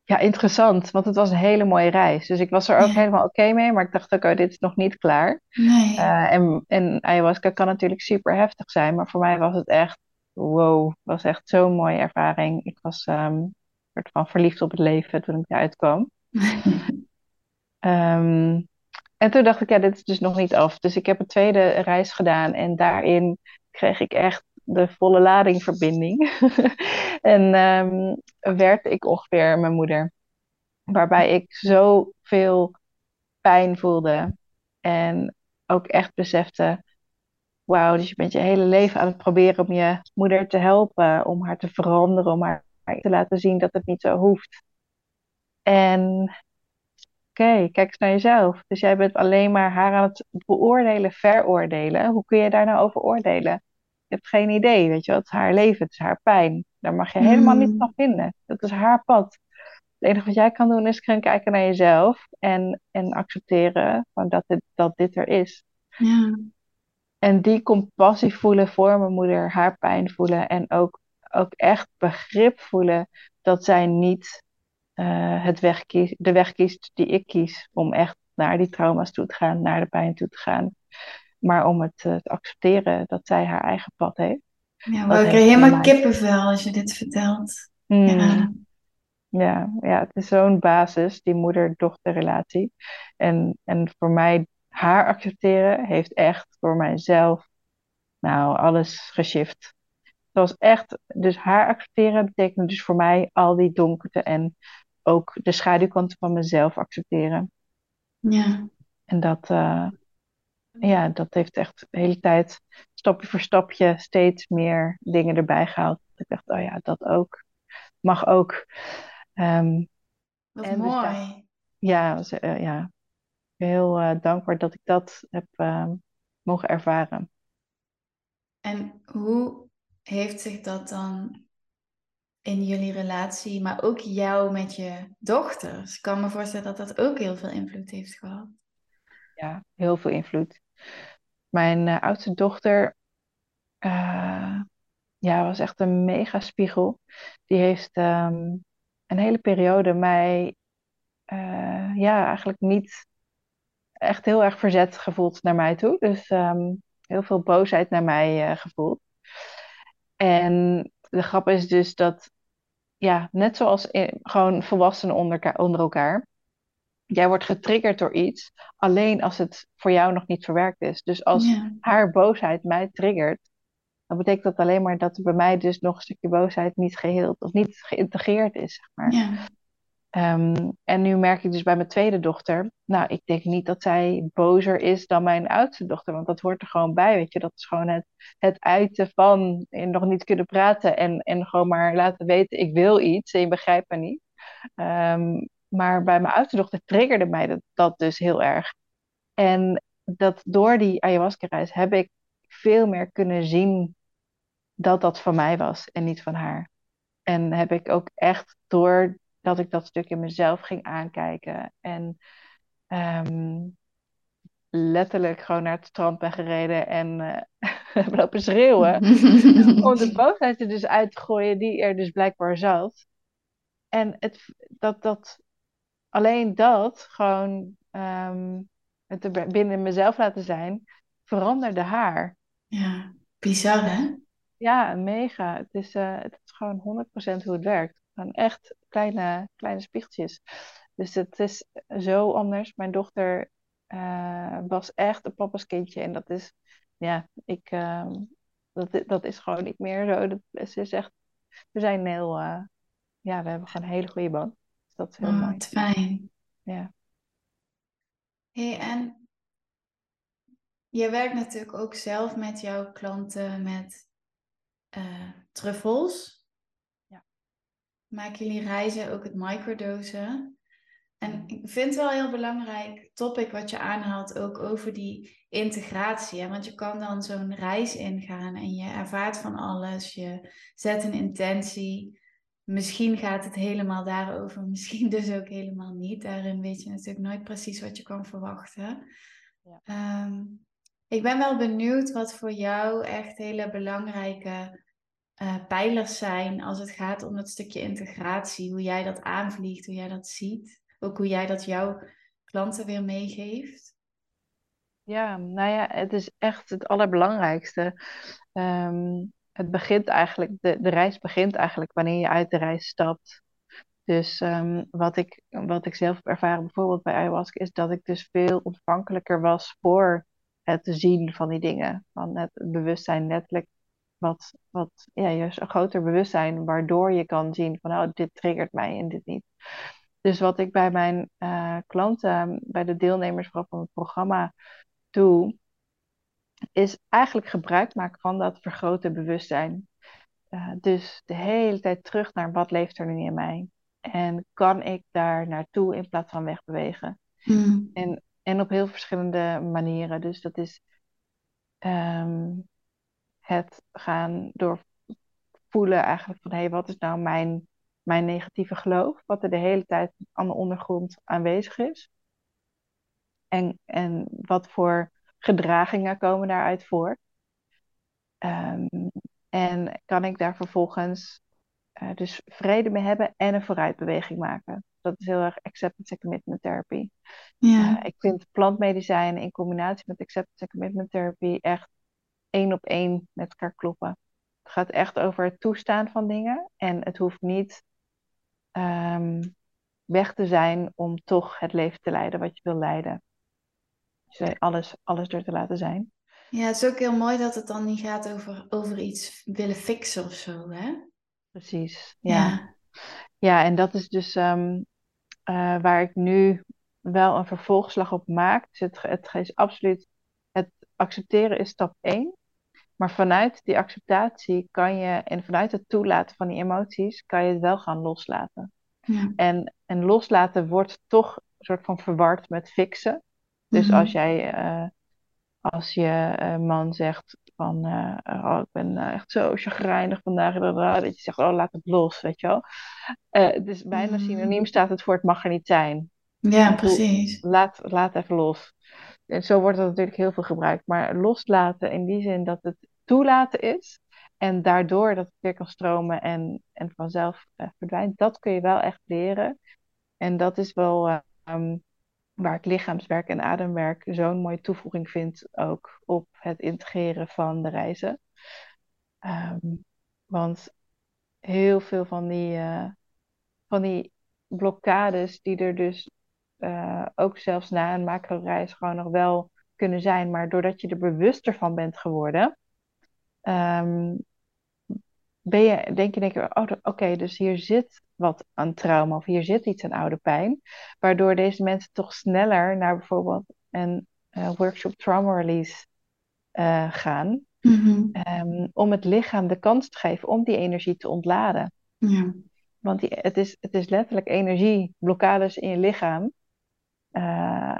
S2: Ja, interessant, want het was een hele mooie reis. Dus ik was er ook
S1: Ja,
S2: helemaal oké mee, maar ik dacht ook, oh, dit is nog niet klaar.
S1: nee.
S2: Eh, en, en ayahuasca kan natuurlijk super heftig zijn, maar voor mij was het echt, wow, het was echt zo'n mooie ervaring. Ik was ehm soort van verliefd op het leven toen ik eruit kwam. (laughs) Ehm, en toen dacht ik, ja, dit is dus nog niet af. Dus ik heb een tweede reis gedaan en daarin kreeg ik echt de volle lading verbinding. (laughs) En ehm, werd ik ongeveer mijn moeder, waarbij ik zoveel pijn voelde en ook echt besefte, wauw, dus je bent je hele leven aan het proberen om je moeder te helpen, om haar te veranderen, om haar te laten zien dat het niet zo hoeft. En Oké, kijk eens naar jezelf. Dus jij bent alleen maar haar aan het beoordelen, veroordelen. Hoe kun je daar nou over oordelen? Je hebt geen idee, weet je wat? Het is haar leven, het is haar pijn. Daar mag je helemaal niets van
S1: Mm,
S2: vinden. Dat is haar pad. Het enige wat jij kan doen is gaan kijken naar jezelf en, en accepteren van dat, dit, dat dit er is.
S1: ja,
S2: En die compassie voelen voor mijn moeder, haar pijn voelen en ook, ook echt begrip voelen dat zij niet eh, het weg kies, de weg kiest die ik kies. Om echt naar die trauma's toe te gaan, naar de pijn toe te gaan. Maar om het eh, te accepteren dat zij haar eigen pad heeft.
S1: ja, maar ik krijg helemaal kippenvel als je dit vertelt.
S2: Hmm,
S1: Ja,
S2: ja, ja, het is zo'n basis, die moeder-dochterrelatie. En, en voor mij, haar accepteren heeft echt voor mijzelf, nou, alles geshift. Het was echt, dus haar accepteren betekent dus voor mij al die donkerte en ook de schaduwkanten van mezelf accepteren.
S1: ja,
S2: En dat, eh, ja, dat heeft echt de hele tijd, stapje voor stapje, steeds meer dingen erbij gehaald. Ik dacht, oh ja, dat ook. Mag ook. Ehm,
S1: wat
S2: en dus daar,
S1: mooi.
S2: ja, eh, ja, heel eh, dankbaar dat ik dat heb ehm, mogen ervaren.
S1: En hoe heeft zich dat dan in jullie relatie, maar ook jou met je dochters? Ik kan me voorstellen dat dat ook heel veel invloed heeft gehad.
S2: Ja, heel veel invloed. Mijn eh, oudste dochter, eh, ja, was echt een mega spiegel. Die heeft ehm, een hele periode mij, eh, ja, eigenlijk niet echt heel erg verzet gevoeld naar mij toe. Dus ehm, heel veel boosheid naar mij gevoeld. En de grap is dus dat, ja, net zoals gewoon volwassenen onder, onder elkaar, jij wordt getriggerd door iets, alleen als het voor jou nog niet verwerkt is. Dus als
S1: Ja,
S2: haar boosheid mij triggert, dan betekent dat alleen maar dat er bij mij dus nog een stukje boosheid niet geheeld of niet geïntegreerd is, zeg maar.
S1: ja,
S2: Ehm, en nu merk ik dus bij mijn tweede dochter, nou, ik denk niet dat zij bozer is dan mijn oudste dochter, want dat hoort er gewoon bij, weet je. Dat is gewoon het, het uiten van en nog niet kunnen praten en, en gewoon maar laten weten, ik wil iets en je begrijpt me niet. Ehm, maar bij mijn oudste dochter triggerde mij dat, dat dus heel erg. En dat door die ayahuasca-reis heb ik veel meer kunnen zien dat dat van mij was en niet van haar. En heb ik ook echt door dat ik dat stuk in mezelf ging aankijken en ehm, letterlijk gewoon naar het strand ben gereden en (laughs) heb lopen schreeuwen (laughs) om de boosheid er dus uit te gooien die er dus blijkbaar zat. En het, dat, dat, alleen dat gewoon ehm, het binnen mezelf laten zijn, veranderde haar.
S1: ja. Bizar, hè?
S2: Ja, mega. Het is, eh, het is gewoon 100% hoe het werkt. Gewoon echt kleine, kleine spiegeltjes. Dus het is zo anders. Mijn dochter eh, was echt een papa's kindje. En dat is, ja, ik, ehm, dat, dat is gewoon niet meer zo. Dat, ze is echt, we zijn heel, eh, ja, we hebben gewoon een hele goede band. Dat is heel
S1: Oh,
S2: mooi.
S1: wat fijn.
S2: Ja.
S1: Hey, en je werkt natuurlijk ook zelf met jouw klanten met uh, truffels.
S2: Ja.
S1: Maken jullie reizen ook het microdosen? En ik vind het wel een heel belangrijk topic wat je aanhaalt, ook over die integratie. Hè? Want je kan dan zo'n reis ingaan en je ervaart van alles, je zet een intentie. Misschien gaat het helemaal daarover, (laughs) misschien dus ook helemaal niet. Daarin weet je natuurlijk nooit precies wat je kan verwachten. Ja. Ehm, ik ben wel benieuwd wat voor jou echt hele belangrijke uh, pijlers zijn als het gaat om het stukje integratie. Hoe jij dat aanvliegt, hoe jij dat ziet. Ook hoe jij dat jouw klanten weer meegeeft.
S2: Ja, nou ja, het is echt het allerbelangrijkste. Ehm, het begint eigenlijk, de, de reis begint eigenlijk wanneer je uit de reis stapt. Dus um, wat, ik, wat ik zelf heb ervaren bijvoorbeeld bij ayahuasca is dat ik dus veel ontvankelijker was voor het zien van die dingen. Van het bewustzijn letterlijk wat, wat ja, juist een groter bewustzijn waardoor je kan zien van oh, dit triggert mij en dit niet. Dus wat ik bij mijn uh, klanten, bij de deelnemers van het programma doe, is eigenlijk gebruik maken van dat vergrote bewustzijn. Uh, dus de hele tijd terug naar wat leeft er nu in mij. En kan ik daar naartoe in plaats van wegbewegen?
S1: Mm.
S2: En, en op heel verschillende manieren. Dus dat is um, het gaan door voelen eigenlijk van hé, hey, wat is nou mijn mijn negatieve geloof, wat er de hele tijd aan de ondergrond aanwezig is. En, en wat voor gedragingen komen daaruit voort. Um, en kan ik daar vervolgens uh, dus vrede mee hebben en een vooruitbeweging maken. Dat is heel erg acceptance and commitment therapy.
S1: Ja.
S2: Uh, ik vind plantmedicijnen in combinatie met acceptance and commitment therapy echt één op één met elkaar kloppen. Het gaat echt over het toestaan van dingen. En het hoeft niet um, weg te zijn om toch het leven te leiden wat je wil leiden. Dus alles, alles er te laten zijn.
S1: Ja, het is ook heel mooi dat het dan niet gaat over, over iets willen fixen of zo, hè?
S2: Precies, ja. Ja, en dat is dus um, uh, waar ik nu wel een vervolgslag op maak. Dus het, het is absoluut, het accepteren is stap 1. Maar vanuit die acceptatie kan je, en vanuit het toelaten van die emoties, kan je het wel gaan loslaten.
S1: Ja.
S2: En, en loslaten wordt toch een soort van verward met fixen. Dus mm -hmm. als jij, uh, als je uh, man zegt van, uh, oh, ik ben echt zo chagrijnig vandaag, dat je zegt, oh, laat het los, weet je wel. dus bijna -hmm. synoniem staat het voor het mag er niet zijn.
S1: Ja, precies.
S2: Laat, laat even los. En zo wordt dat natuurlijk heel veel gebruikt. Maar loslaten in die zin dat het toelaten is. En daardoor dat het weer kan stromen en, en vanzelf verdwijnt. Dat kun je wel echt leren. En dat is wel um, waar ik lichaamswerk en ademwerk zo'n mooie toevoeging vind. Ook op het integreren van de reizen. Um, want heel veel van die, uh, van die blokkades die er dus ook zelfs na een macro-reis gewoon nog wel kunnen zijn. Maar doordat je er bewuster van bent geworden um, ben je, denk je, denk je oh, oké, dus hier zit wat aan trauma of hier zit iets aan oude pijn. Waardoor deze mensen toch sneller naar bijvoorbeeld een uh, workshop trauma release uh, gaan.
S1: Mm -hmm.
S2: um, om het lichaam de kans te geven om die energie te ontladen.
S1: Ja.
S2: Want die, het, is, het is letterlijk energie, blokkades in je lichaam. Uh,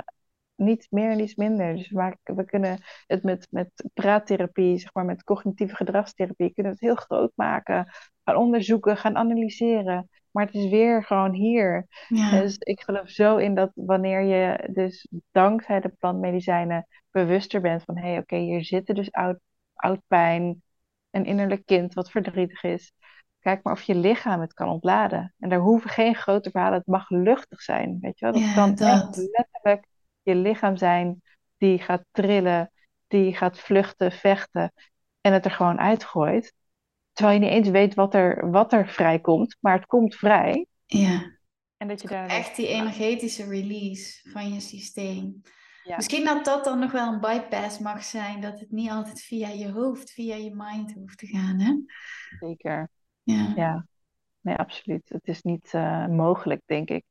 S2: niet meer, niets minder. Dus we, we kunnen het met, met praattherapie, zeg maar, met cognitieve gedragstherapie, kunnen het heel groot maken, gaan onderzoeken, gaan analyseren. Maar het is weer gewoon hier.
S1: Ja.
S2: Dus ik geloof zo in dat wanneer je dus dankzij de plantmedicijnen bewuster bent van hé, hey, oké, okay, hier zitten dus oud, oud pijn, een innerlijk kind wat verdrietig is. Kijk maar of je lichaam het kan ontladen. En daar hoeven geen grote verhalen, het mag luchtig zijn. Weet je wel? Dat
S1: ja,
S2: kan
S1: dat.
S2: echt letterlijk je lichaam zijn die gaat trillen, die gaat vluchten, vechten en het er gewoon uitgooit. Terwijl je niet eens weet wat er, wat er vrijkomt, maar het komt vrij.
S1: Ja.
S2: En dat je daar
S1: Echt die energetische release van je systeem. Ja. Misschien dat dat dan nog wel een bypass mag zijn, dat het niet altijd via je hoofd, via je mind hoeft te gaan. Hè?
S2: Zeker.
S1: Ja.
S2: ja. Nee, absoluut. Het is niet uh, mogelijk, denk ik.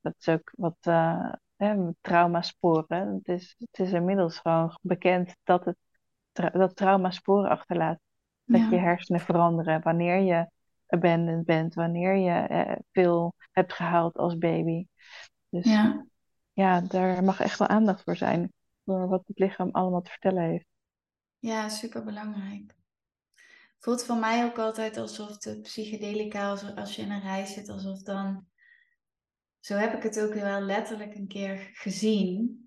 S2: Dat is ook wat uh, hè, traumasporen. Het is, het is inmiddels gewoon bekend dat, het, tra dat trauma sporen achterlaat. Dat je hersenen veranderen wanneer je abandoned bent, wanneer je eh, veel hebt gehaald als baby. Dus
S1: ja,
S2: ja, daar mag echt wel aandacht voor zijn. Voor wat het lichaam allemaal te vertellen heeft.
S1: ja, super belangrijk. Voelt voor mij ook altijd alsof de psychedelica, als, als je in een reis zit, alsof dan, zo heb ik het ook wel letterlijk een keer gezien,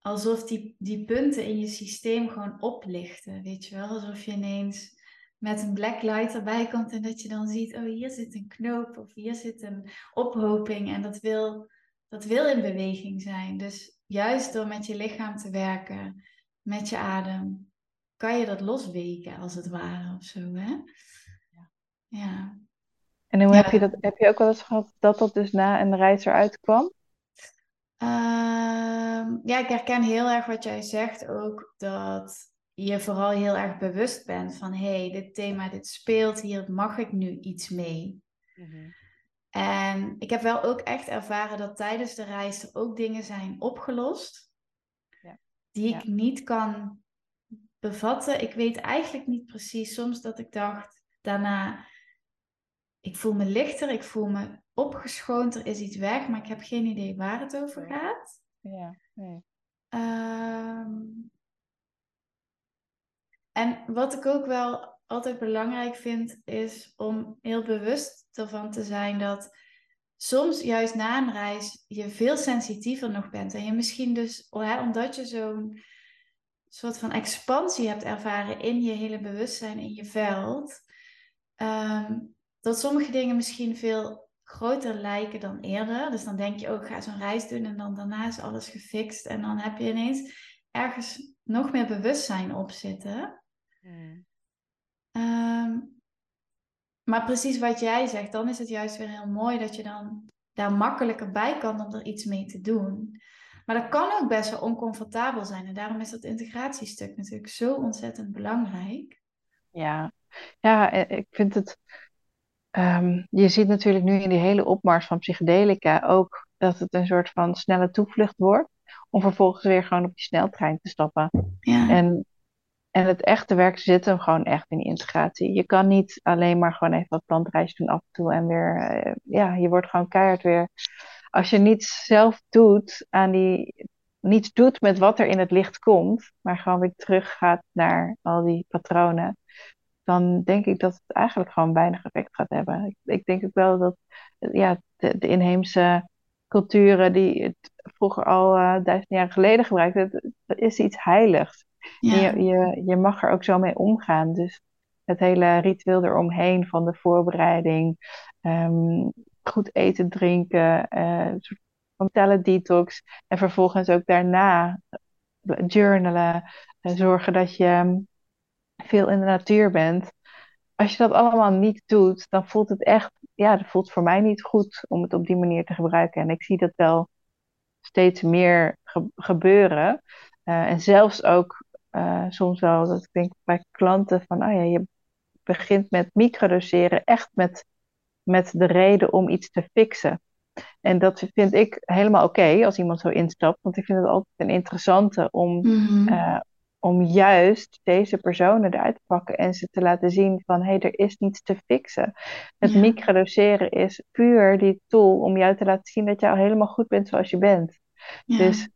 S1: alsof die, die punten in je systeem gewoon oplichten, weet je wel? Alsof je ineens met een blacklight erbij komt en dat je dan ziet, oh hier zit een knoop of hier zit een ophoping en dat wil, dat wil in beweging zijn. Dus juist door met je lichaam te werken, met je adem, kan je dat losweken als het ware of zo, hè? Ja.
S2: En hoe heb je
S1: Ja,
S2: dat, heb je ook wel eens gehad dat dat dus na een reis eruit kwam?
S1: Ehm, ja, ik herken heel erg wat jij zegt ook, dat je vooral heel erg bewust bent van, hé, hey, dit thema, dit speelt, hier mag ik nu iets mee.
S2: Mhm.
S1: En ik heb wel ook echt ervaren dat tijdens de reis er ook dingen zijn opgelost
S2: Ja,
S1: die ik
S2: ja,
S1: niet kan bevatten. Ik weet eigenlijk niet precies soms dat ik dacht daarna, ik voel me lichter, ik voel me opgeschoond, er is iets weg, maar ik heb geen idee waar het over gaat.
S2: Ja, nee.
S1: Ehm, en wat ik ook wel altijd belangrijk vind, is om heel bewust ervan te zijn dat soms juist na een reis je veel sensitiever nog bent. En je misschien dus, oh hè, omdat je zo'n soort van expansie hebt ervaren in je hele bewustzijn, in je veld, ehm, dat sommige dingen misschien veel groter lijken dan eerder. Dus dan denk je ook, ga zo'n reis doen en dan daarna is alles gefixt. En dan heb je ineens ergens nog meer bewustzijn op zitten.
S2: Mm.
S1: Ehm, maar precies wat jij zegt, dan is het juist weer heel mooi dat je dan daar makkelijker bij kan om er iets mee te doen. Maar dat kan ook best wel oncomfortabel zijn. En daarom is dat integratiestuk natuurlijk zo ontzettend belangrijk.
S2: Ja, ja, eh, ik vind het. Ehm, je ziet natuurlijk nu in die hele opmars van psychedelica ook dat het een soort van snelle toevlucht wordt. Om vervolgens weer gewoon op die sneltrein te stappen.
S1: Ja,
S2: En, en het echte werk zit hem gewoon echt in die integratie. Je kan niet alleen maar gewoon even wat plantreis doen af en toe en weer. eh, ja, je wordt gewoon keihard weer. Als je niets zelf doet aan die. Niets doet met wat er in het licht komt, maar gewoon weer teruggaat naar al die patronen dan denk ik dat het eigenlijk gewoon weinig effect gaat hebben. Ik, ik denk ook wel dat ja, de, de inheemse culturen die het vroeger al uh, duizend jaar geleden gebruikten, het is iets heiligs.
S1: Ja,
S2: je, je, je mag er ook zo mee omgaan. Dus het hele ritueel eromheen van de voorbereiding, ehm, goed eten, drinken, eh, een soort van tellen detox. En vervolgens ook daarna journalen, eh, zorgen dat je veel in de natuur bent als je dat allemaal niet doet, dan voelt het echt, ja, dat voelt voor mij niet goed om het op die manier te gebruiken. En ik zie dat wel steeds meer ge- gebeuren. Eh, en zelfs ook eh, soms wel dat ik denk bij klanten van, oh ja, je begint met microdoseren, echt met, met de reden om iets te fixen. En dat vind ik helemaal oké als iemand zo instapt, want ik vind het altijd een interessante om,
S1: mhm,
S2: eh, om juist deze personen eruit te pakken en ze te laten zien van hé, hey, er is niets te fixen. Het
S1: ja,
S2: microdoseren is puur die tool om jou te laten zien dat je al helemaal goed bent zoals je bent.
S1: ja.
S2: Dus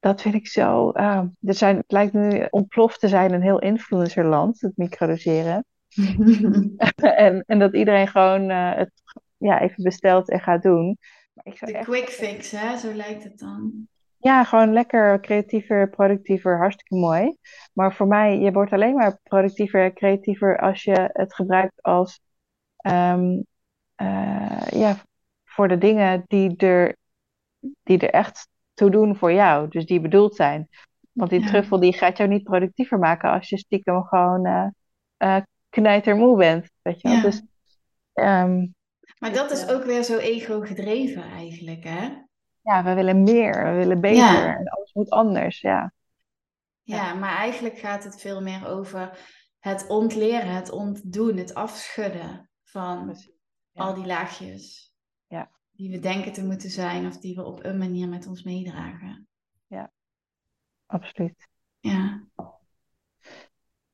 S2: dat vind ik zo. ah, er zijn, het lijkt nu ontploft te zijn een heel influencerland, het microdoseren. (laughs) en, en dat iedereen gewoon eh, het ja, even bestelt en gaat doen. Maar ik zou
S1: De
S2: echt
S1: quick fix, hè? Zo lijkt het dan.
S2: Ja, gewoon lekker creatiever, productiever, hartstikke mooi. Maar voor mij, je wordt alleen maar productiever en creatiever als je het gebruikt als, ehm, eh, ja, voor de dingen die er, die er echt toe doen voor jou. Dus die bedoeld zijn. Want die
S1: Ja,
S2: truffel die gaat jou niet productiever maken als je stiekem gewoon eh eh, knijtermoe bent. Weet je wel?
S1: ja.
S2: Dus ehm,
S1: Maar dat is ook weer zo ego-gedreven eigenlijk, hè?
S2: Ja, we willen meer, we willen beter
S1: Ja,
S2: en alles moet anders. Ja, ja,
S1: ja, maar eigenlijk gaat het veel meer over het ontleren, het ontdoen, het afschudden van
S2: precies.
S1: al die laagjes.
S2: ja,
S1: die we denken te moeten zijn of die we op een manier met ons meedragen.
S2: Ja, absoluut.
S1: Ja.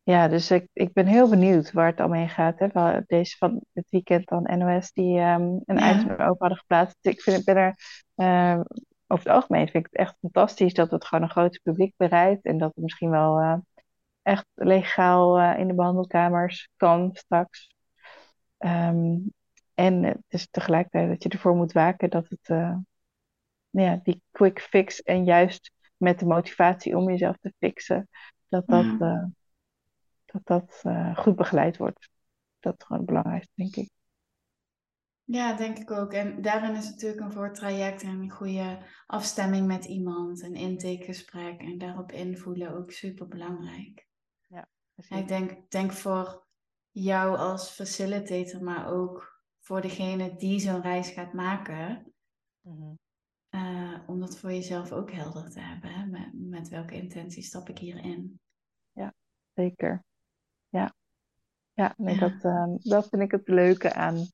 S2: Ja, dus ik, ik ben heel benieuwd waar het allemaal heen gaat. Hè. Deze van het weekend dan NOS die um, een
S1: Ja.
S2: item open hadden geplaatst. Dus ik vind, ik ben er ehm, over het algemeen vind ik het echt fantastisch dat het gewoon een groot publiek bereikt. En dat het misschien wel eh, echt legaal eh, in de behandelkamers kan straks. Ehm, en het is tegelijkertijd dat je ervoor moet waken dat het eh, nou ja, die quick fix en juist met de motivatie om jezelf te fixen, dat dat,
S1: Ja.
S2: Dat, dat eh, goed begeleid wordt. Dat is gewoon het belangrijkste, denk ik.
S1: Ja, denk ik ook. En daarin is natuurlijk een voortraject en een goede afstemming met iemand, een intakegesprek en daarop invoelen ook super belangrijk. Ja,
S2: Precies.
S1: ik denk, denk voor jou als facilitator, maar ook voor degene die zo'n reis gaat maken,
S2: Mhm.
S1: eh, om dat voor jezelf ook helder te hebben. Hè? Met, met welke intentie stap ik hierin?
S2: Zeker. Ja, ja, nee,
S1: Ja.
S2: Dat, ehm, dat vind ik het leuke aan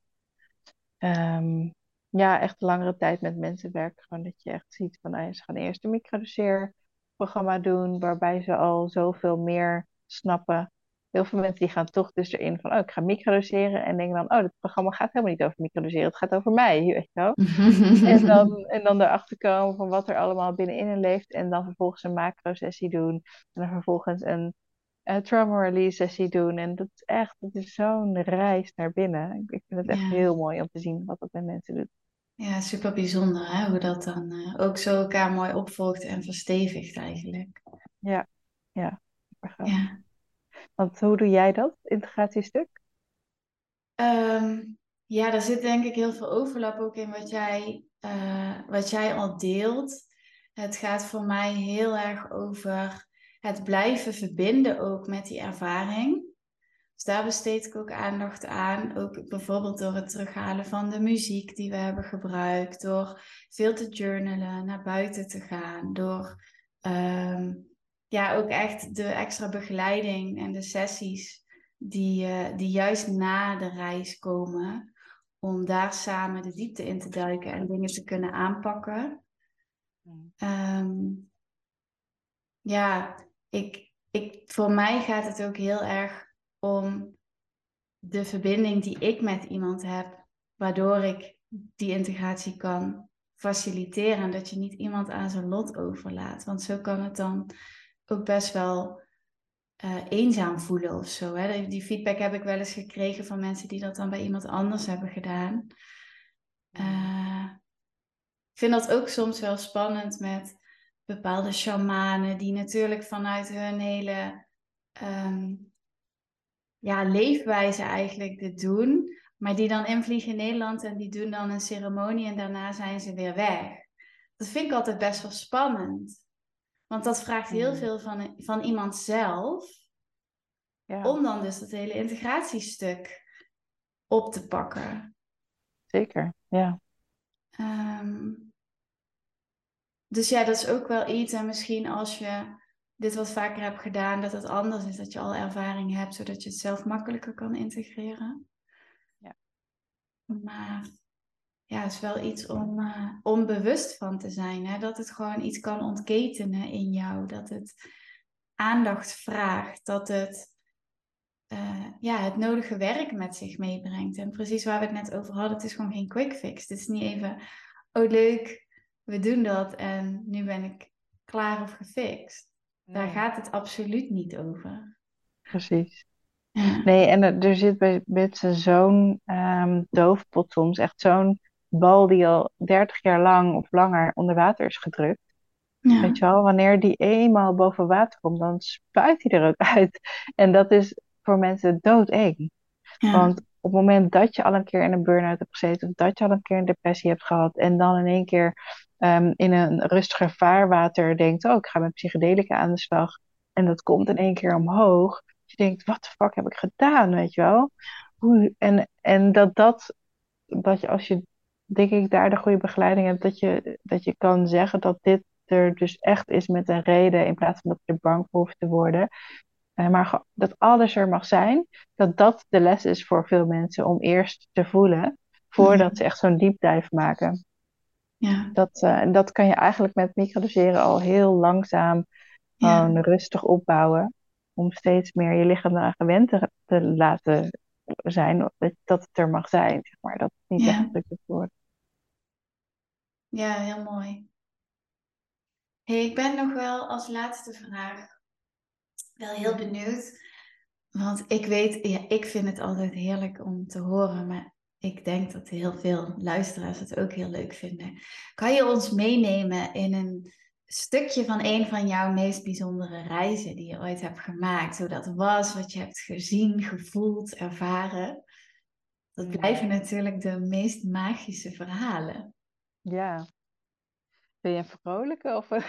S2: ehm, ja, echt langere tijd met mensen werken. Gewoon dat je echt ziet van, nou ze gaan eerst een microdoseerprogramma doen, waarbij ze al zoveel meer snappen. Heel veel mensen die gaan toch dus erin van, oh, ik ga microdoseren en denken dan, oh, het programma gaat helemaal niet over microdoseren, het gaat over mij, weet je wel. (laughs) En dan, en dan erachter komen van wat er allemaal binnenin leeft. En dan vervolgens een macro-sessie doen. En dan vervolgens een, een trauma release sessie doen. En dat is echt, dat is zo'n reis naar binnen. Ik, ik vind het echt
S1: Ja.
S2: heel mooi om te zien wat dat met mensen doet.
S1: Ja, super bijzonder hè? hoe dat dan eh, ook zo elkaar mooi opvolgt en verstevigt eigenlijk.
S2: Ja, ja.
S1: Ja.
S2: Want hoe doe jij dat, integratiestuk?
S1: Ehm, ja, daar zit denk ik heel veel overlap ook in wat jij, eh, wat jij al deelt. Het gaat voor mij heel erg over het blijven verbinden ook met die ervaring. Dus daar besteed ik ook aandacht aan. Ook bijvoorbeeld door het terughalen van de muziek die we hebben gebruikt. Door veel te journalen, naar buiten te gaan. Door ehm, ja, ook echt de extra begeleiding en de sessies die, eh, die juist na de reis komen. Om daar samen de diepte in te duiken en dingen te kunnen aanpakken. Ehm, ja, ik, ik, voor mij gaat het ook heel erg om de verbinding die ik met iemand heb, waardoor ik die integratie kan faciliteren. En dat je niet iemand aan zijn lot overlaat. Want zo kan het dan ook best wel eh, eenzaam voelen of zo. Hè? Die feedback heb ik wel eens gekregen van mensen die dat dan bij iemand anders hebben gedaan. Uh, ik vind dat ook soms wel spannend met bepaalde shamanen die natuurlijk vanuit hun hele um, ja, leefwijze eigenlijk dit doen, maar die dan invliegen in Nederland en die doen dan een ceremonie en daarna zijn ze weer weg. Dat vind ik altijd best wel spannend. Want dat vraagt heel veel van, van iemand zelf. Ja. Om dan dus dat hele integratiestuk op te pakken.
S2: Zeker, ja.
S1: Um, dus ja, dat is ook wel iets. En misschien als je dit wat vaker hebt gedaan, dat het anders is. Dat je al ervaring hebt, zodat je het zelf makkelijker kan integreren.
S2: Ja.
S1: Maar ja, het is wel iets om, uh, om bewust van te zijn. Hè? Dat het gewoon iets kan ontketenen in jou. Dat het aandacht vraagt. Dat het uh, ja, het nodige werk met zich meebrengt. En precies waar we het net over hadden, het is gewoon geen quick fix. Het is niet even, oh leuk, we doen dat en nu ben ik klaar of gefixt. Daar gaat het absoluut niet over.
S2: Precies. (laughs) Nee, en er, er zit bij mensen zo'n ehm, doofpot soms, echt zo'n bal die al 30 jaar lang of langer onder water is gedrukt.
S1: Ja.
S2: Weet je wel, wanneer die eenmaal boven water komt, dan spuit hij er ook (laughs) uit. En dat is voor mensen doodeng.
S1: Ja.
S2: Want op het moment dat je al een keer in een burn-out hebt gezeten, of dat je al een keer een depressie hebt gehad, en dan in één keer um, in een rustiger vaarwater denkt, oh, ik ga met psychedelica aan de slag, en dat komt in één keer omhoog, je denkt, wat de fuck heb ik gedaan, weet je wel? Hoe, en, en dat dat, dat je als je, denk ik, daar de goede begeleiding hebt, dat je, dat je kan zeggen dat dit er dus echt is met een reden, in plaats van dat je bang hoeft te worden. Uh, maar dat alles er mag zijn, dat dat de les is voor veel mensen om eerst te voelen voordat ze echt zo'n deep dive maken.
S1: Ja.
S2: Dat, uh, en dat kan je eigenlijk met microdoseren al heel langzaam gewoon rustig opbouwen. Om steeds meer je lichaam eraan gewend te, te laten zijn. Dat, dat het er mag zijn, zeg maar. Dat het niet
S1: Ja.
S2: echt wordt.
S1: Ja, heel mooi. Hey, ik ben nog wel als laatste vraag wel heel benieuwd. Want ik weet, ja, ik vind het altijd heerlijk om te horen, maar ik denk dat heel veel luisteraars het ook heel leuk vinden. Kan je ons meenemen in een stukje van een van jouw meest bijzondere reizen die je ooit hebt gemaakt? Hoe dat was, wat je hebt gezien, gevoeld, ervaren. Dat blijven natuurlijk de meest magische verhalen.
S2: Ja. Ben je een vrolijke of
S1: een...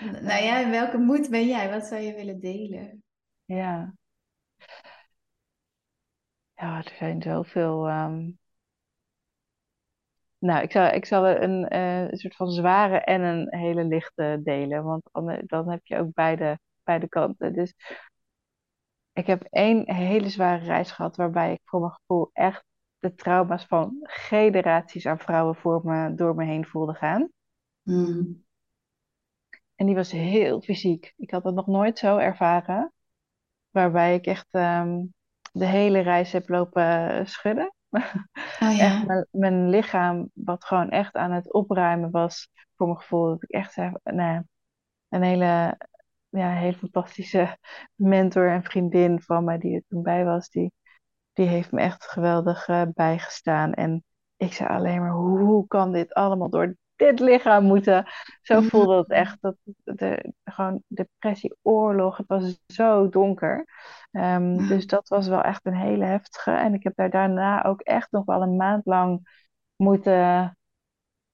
S1: (laughs) nou ja, in welke moed ben jij? Wat zou je willen delen?
S2: Ja. Ja, er zijn zoveel. Um... Nou, ik zal, ik zal een, uh, een soort van zware en een hele lichte delen, want dan, dan heb je ook beide, beide kanten. Dus ik heb één hele zware reis gehad waarbij ik voor mijn gevoel echt de trauma's van generaties aan vrouwen voor me, door me heen voelde gaan.
S1: Mm.
S2: En die was heel fysiek. Ik had het nog nooit zo ervaren. Waarbij ik echt um, de hele reis heb lopen schudden. (laughs)
S1: Oh, ja.
S2: echt mijn, mijn, lichaam, wat gewoon echt aan het opruimen was, voor mijn gevoel. Dat ik echt zei, nou, een hele, ja, hele fantastische mentor en vriendin van mij die er toen bij was, die, die heeft me echt geweldig uh, bijgestaan. En ik zei alleen maar, hoe, hoe kan dit allemaal door dit lichaam moeten. Zo voelde het echt. Dat, de, gewoon depressie, oorlog. Het was zo donker. Um, dus dat was wel echt een hele heftige. En ik heb daar daarna ook echt nog wel een maand lang moeten.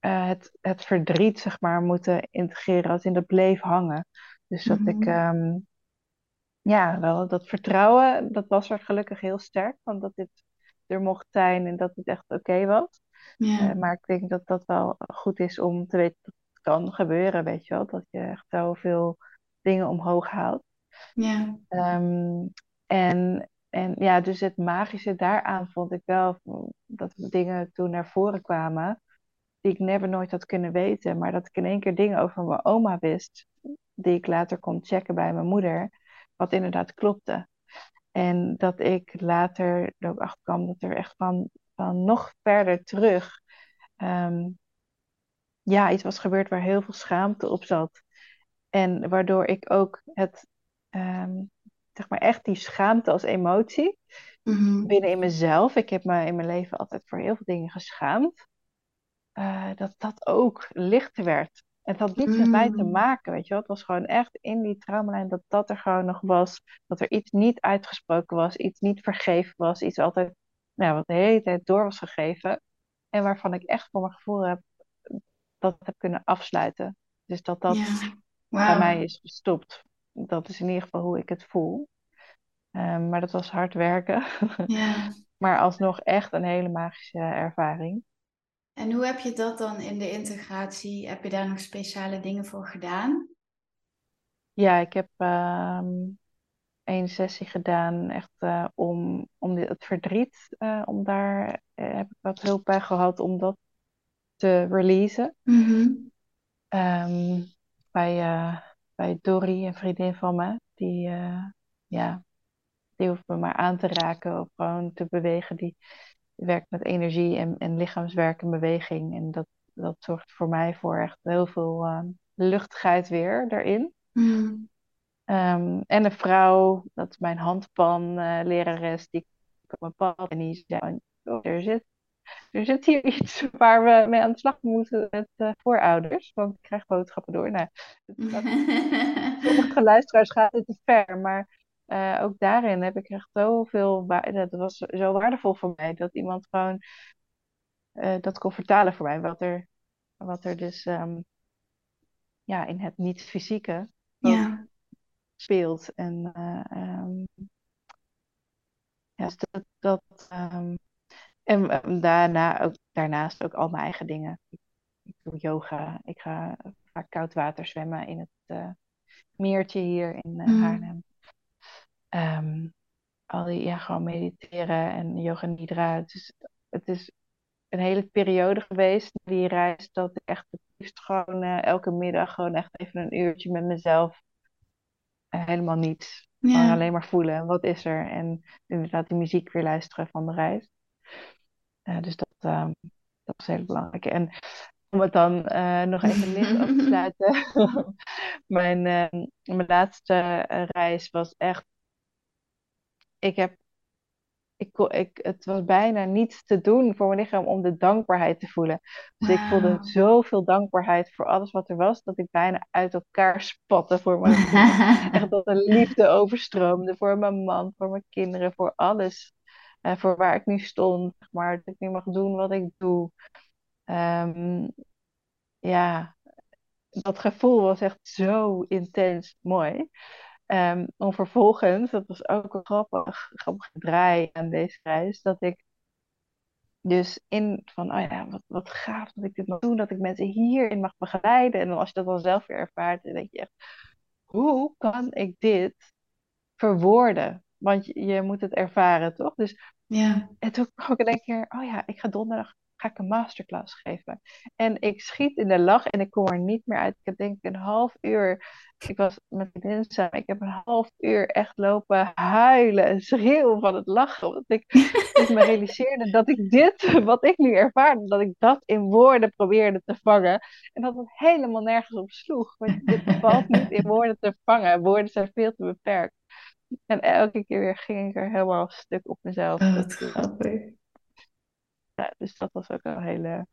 S2: Uh, het, het verdriet, zeg maar, moeten integreren. Als in dat bleef hangen. Dus dat
S1: Mhm.
S2: ik. Um, ja, wel dat vertrouwen, dat was er gelukkig heel sterk. Want dat dit er mocht zijn en dat het echt oké was.
S1: Ja.
S2: Uh, maar ik denk dat dat wel goed is om te weten dat het kan gebeuren, weet je wel. Dat je echt zoveel dingen omhoog haalt.
S1: Ja.
S2: Um, en, en ja, dus het magische daaraan vond ik wel dat dingen toen naar voren kwamen die ik never nooit had kunnen weten. Maar dat ik in één keer dingen over mijn oma wist, die ik later kon checken bij mijn moeder, wat inderdaad klopte. En dat ik later er ook achter kwam dat er echt van, van nog verder terug um, ja, iets was gebeurd waar heel veel schaamte op zat. En waardoor ik ook het, um, zeg maar echt die schaamte als emotie
S1: Mhm.
S2: binnen in mezelf. Ik heb me in mijn leven altijd voor heel veel dingen geschaamd. Uh, dat dat ook lichter werd. Het had niets met mij te
S1: Mm.
S2: maken, weet je wel. Het was gewoon echt in die traumalijn dat dat er gewoon nog was. Dat er iets niet uitgesproken was, iets niet vergeven was, iets altijd, nou, wat de hele tijd door was gegeven. En waarvan ik echt voor mijn gevoel heb, dat heb kunnen afsluiten. Dus dat dat
S1: Ja.
S2: bij mij is gestopt. Dat is in ieder geval hoe ik het voel. Um, maar dat was hard werken. (laughs)
S1: Ja.
S2: maar alsnog echt een hele magische ervaring.
S1: En hoe heb je dat dan in de integratie? Heb je daar nog speciale dingen voor gedaan?
S2: Ja, ik heb um, één sessie gedaan echt uh, om, om dit, het verdriet, uh, om daar uh, heb ik wat hulp bij gehad om dat te releasen.
S1: Mhm.
S2: Um, bij, bij Dori, een vriendin van me, die, ja, die hoeft me maar aan te raken of gewoon te bewegen. Die, werkt met energie en, en lichaamswerk en beweging. En dat, dat zorgt voor mij voor echt heel veel uh, luchtigheid weer daarin.
S1: Mm.
S2: Um, en een vrouw, dat is mijn handpan uh, lerares, die op mijn pad en die zei, oh, er, zit, er zit hier (laughs) iets waar we mee aan de slag moeten met uh, voorouders, want ik krijg boodschappen door. Nou, (laughs) sommige luisteraars gaat dit te ver, maar uh, ook daarin heb ik echt zoveel. Dat was zo waardevol voor mij dat iemand gewoon uh, dat kon vertalen voor mij. Wat er, wat er dus um, ja, in het niet-fysieke
S1: ja.
S2: Speelt. En, uh, um, ja, dus dat. dat um, en daarna ook, daarnaast ook al mijn eigen dingen. Ik, ik doe yoga. Ik ga vaak koud water zwemmen in het meertje hier in
S1: mm.
S2: Haarlem. Um, al die, ja, gewoon mediteren en yoga nidra. Het is, het is een hele periode geweest, die reis, dat ik echt het liefst gewoon eh, elke middag gewoon echt even een uurtje met mezelf. Helemaal niets.
S1: Ja.
S2: alleen maar voelen, wat is er? En inderdaad die muziek weer luisteren van de reis. Dus dat, ehm, dat was heel belangrijk. En om het dan eh, nog even licht af te (laughs) sluiten. (laughs) Mijn, ehm, mijn laatste eh, reis was echt. Ik heb, ik, ik, het was bijna niets te doen voor mijn lichaam om de dankbaarheid te voelen. Dus ik voelde zoveel dankbaarheid voor alles wat er was, dat ik bijna uit elkaar spatte voor mijn. (laughs) Echt dat er liefde overstroomde voor mijn man, voor mijn kinderen, voor alles. Voor waar ik nu stond, zeg maar, dat ik nu mag doen wat ik doe. Ehm, ja, dat gevoel was echt zo intens mooi. Ehm, om vervolgens, dat was ook een grappig, grappig draai aan deze reis, dat ik dus in van, oh ja, wat, wat gaaf dat ik dit mag doen, dat ik mensen hierin mag begeleiden. En dan als je dat dan zelf weer ervaart, dan denk je echt, hoe kan ik dit verwoorden? Want je, je moet het ervaren, toch? Dus
S1: Ja.
S2: en toen kwam ik in één keer, oh ja, ik ga donderdag ga ik een masterclass geven. En ik schiet in de lach en ik kom er niet meer uit. Ik heb denk ik een half uur, ik was met vriendinnen samen, ik heb een half uur echt lopen huilen en schreeuwen van het lachen. Omdat ik (laughs) dus me realiseerde dat ik dit, wat ik nu ervaarde, dat ik dat in woorden probeerde te vangen. En dat het helemaal nergens op sloeg. Want dit (laughs) valt niet in woorden te vangen. Woorden zijn veel te beperkt. En elke keer weer ging ik er helemaal stuk op mezelf.
S1: Oh, wat grappig.
S2: Ja, dus dat was ook een hele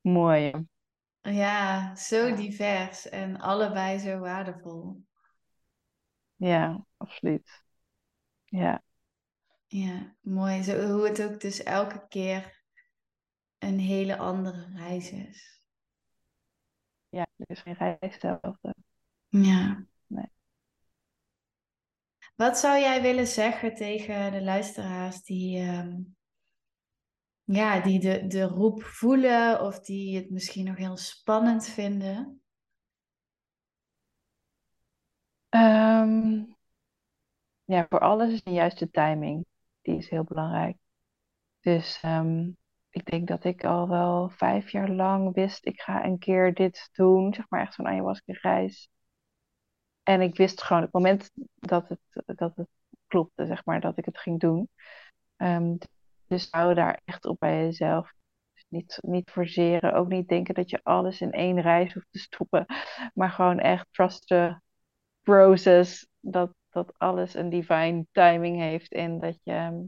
S2: mooie.
S1: Ja, zo divers en allebei zo waardevol.
S2: ja, absoluut. Ja,
S1: Ja, mooi. Zo, hoe het ook dus elke keer een hele andere reis is.
S2: ja, is geen reis hetzelfde.
S1: Ja.
S2: Nee.
S1: Wat zou jij willen zeggen tegen de luisteraars die, ehm, ja, die de, de roep voelen of die het misschien nog heel spannend vinden?
S2: Ehm, ja, voor alles is een juiste timing. Die is heel belangrijk. Dus ehm, ik denk dat ik al wel vijf jaar lang wist, ik ga een keer dit doen. Zeg maar echt zo'n ayahuasca-reis. En ik wist gewoon het moment dat het, dat het klopte, zeg maar, dat ik het ging doen. Ehm, dus hou daar echt op bij jezelf. Dus niet, niet forceren, ook niet denken dat je alles in één reis hoeft te stoppen. (laughs) Maar gewoon echt trust the process. Dat, dat alles een divine timing heeft. En dat je ehm,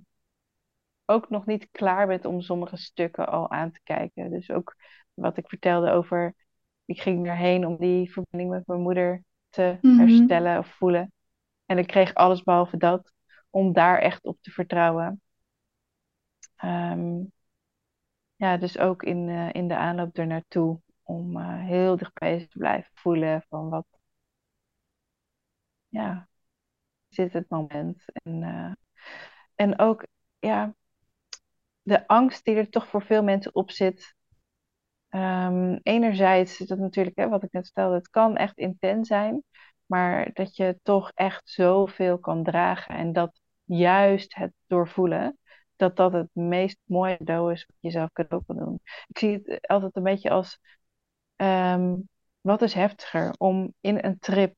S2: ook nog niet klaar bent om sommige stukken al aan te kijken. Dus ook wat ik vertelde over, ik ging erheen om die verbinding met mijn moeder te
S1: Mhm.
S2: herstellen of voelen. En ik kreeg alles behalve dat, om daar echt op te vertrouwen. Ehm, ja, dus ook in, eh, in de aanloop er naartoe, om eh, heel dicht bij je te blijven voelen van wat, ja, zit het moment. En, eh, en ook, ja, de angst die er toch voor veel mensen op zit. Ehm, enerzijds is dat natuurlijk, hè, wat ik net vertelde, het kan echt intens zijn, maar dat je toch echt zoveel kan dragen en dat juist het doorvoelen, dat dat het meest mooie cadeau is wat je zelf cadeau kan doen. Ik zie het altijd een beetje als, ehm, wat is heftiger om in een trip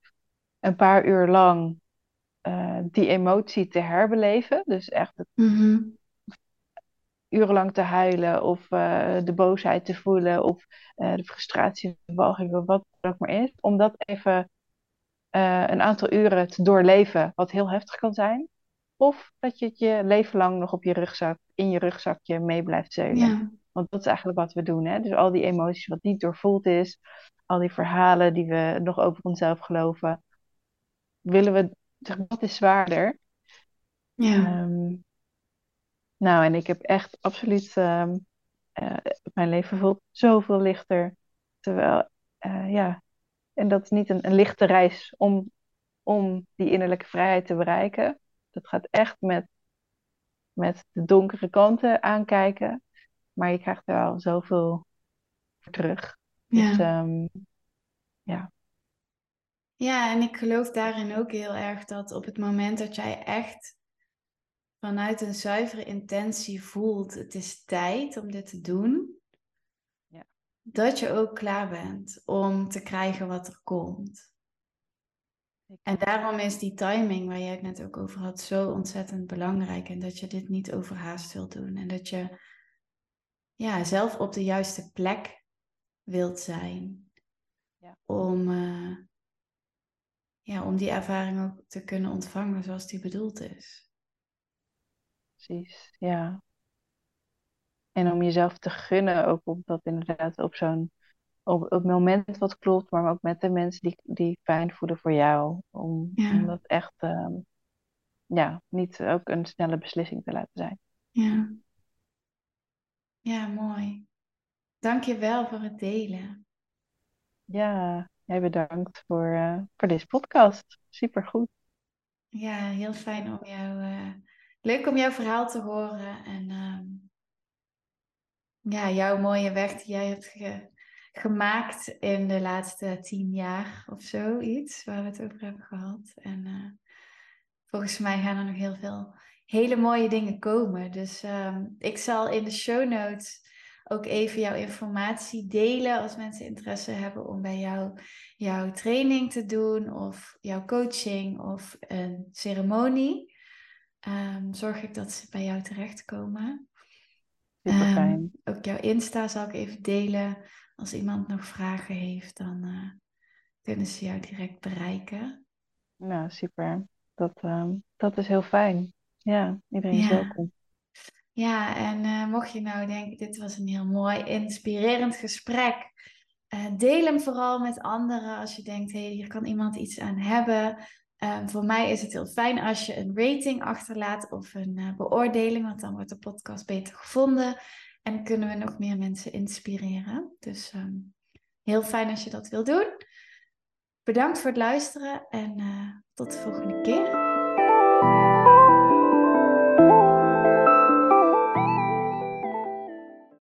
S2: een paar uur lang eh, die emotie te herbeleven, dus echt het
S1: Mhm.
S2: urenlang te huilen of eh, de boosheid te voelen of eh, de frustratie, de walging of wat het ook maar is. Om dat even eh, een aantal uren te doorleven, wat heel heftig kan zijn. Of dat je het je leven lang nog op je rugzak, in je rugzakje mee blijft zeulen.
S1: Ja.
S2: Want dat is eigenlijk wat we doen. Hè? Dus al die emoties wat niet doorvoeld is, al die verhalen die we nog over onszelf geloven, willen we, wat is zwaarder?
S1: Ja.
S2: Ehm, nou, en ik heb echt absoluut, ehm, eh, mijn leven voelt zoveel lichter. Terwijl, eh, ja, en dat is niet een, een lichte reis om, om die innerlijke vrijheid te bereiken. Dat gaat echt met, met de donkere kanten aankijken. Maar je krijgt er wel zoveel voor terug. Dus
S1: Ja.
S2: ehm, ja,
S1: Ja, en ik geloof daarin ook heel erg dat op het moment dat jij echt vanuit een zuivere intentie voelt, het is tijd om dit te doen,
S2: Ja.
S1: dat je ook klaar bent om te krijgen wat er komt. En daarom is die timing waar jij het net ook over had zo ontzettend belangrijk. En dat je dit niet overhaast wilt doen. En dat je ja, zelf op de juiste plek wilt zijn.
S2: Ja.
S1: Om, eh, ja, om die ervaring ook te kunnen ontvangen zoals die bedoeld is.
S2: Precies, ja. En om jezelf te gunnen, ook op dat inderdaad op zo'n op, op het moment wat klopt, maar ook met de mensen die, die fijn voelen voor jou. Om,
S1: Ja.
S2: om dat echt, ehm, ja, niet ook een snelle beslissing te laten zijn.
S1: Ja. Ja, mooi. Dank je wel voor het delen.
S2: Ja, jij bedankt voor, eh, voor deze podcast. Supergoed.
S1: Ja, heel fijn om jou. eh, leuk om jouw verhaal te horen. En ehm, ja, jouw mooie weg die jij hebt ge- gemaakt in de laatste tien jaar of zoiets, waar we het over hebben gehad. En eh, volgens mij gaan er nog heel veel hele mooie dingen komen. Dus ehm, ik zal in de show notes ook even jouw informatie delen als mensen interesse hebben om bij jou jouw training te doen of jouw coaching of een ceremonie. Ehm, zorg ik dat ze bij jou terechtkomen.
S2: Fijn.
S1: ook jouw Insta zal ik even delen. Als iemand nog vragen heeft, dan eh, kunnen ze jou direct bereiken.
S2: Nou, super. Dat, ehm, dat is heel fijn. Ja, iedereen is
S1: Ja.
S2: welkom.
S1: Ja, en eh, mocht je nou denken, dit was een heel mooi, inspirerend gesprek. eh, deel hem vooral met anderen als je denkt, hé, hey, hier kan iemand iets aan hebben. Eh, voor mij is het heel fijn als je een rating achterlaat of een beoordeling, want dan wordt de podcast beter gevonden. En kunnen we nog meer mensen inspireren. Dus ehm, heel fijn als je dat wil doen. Bedankt voor het luisteren en eh, tot de volgende keer.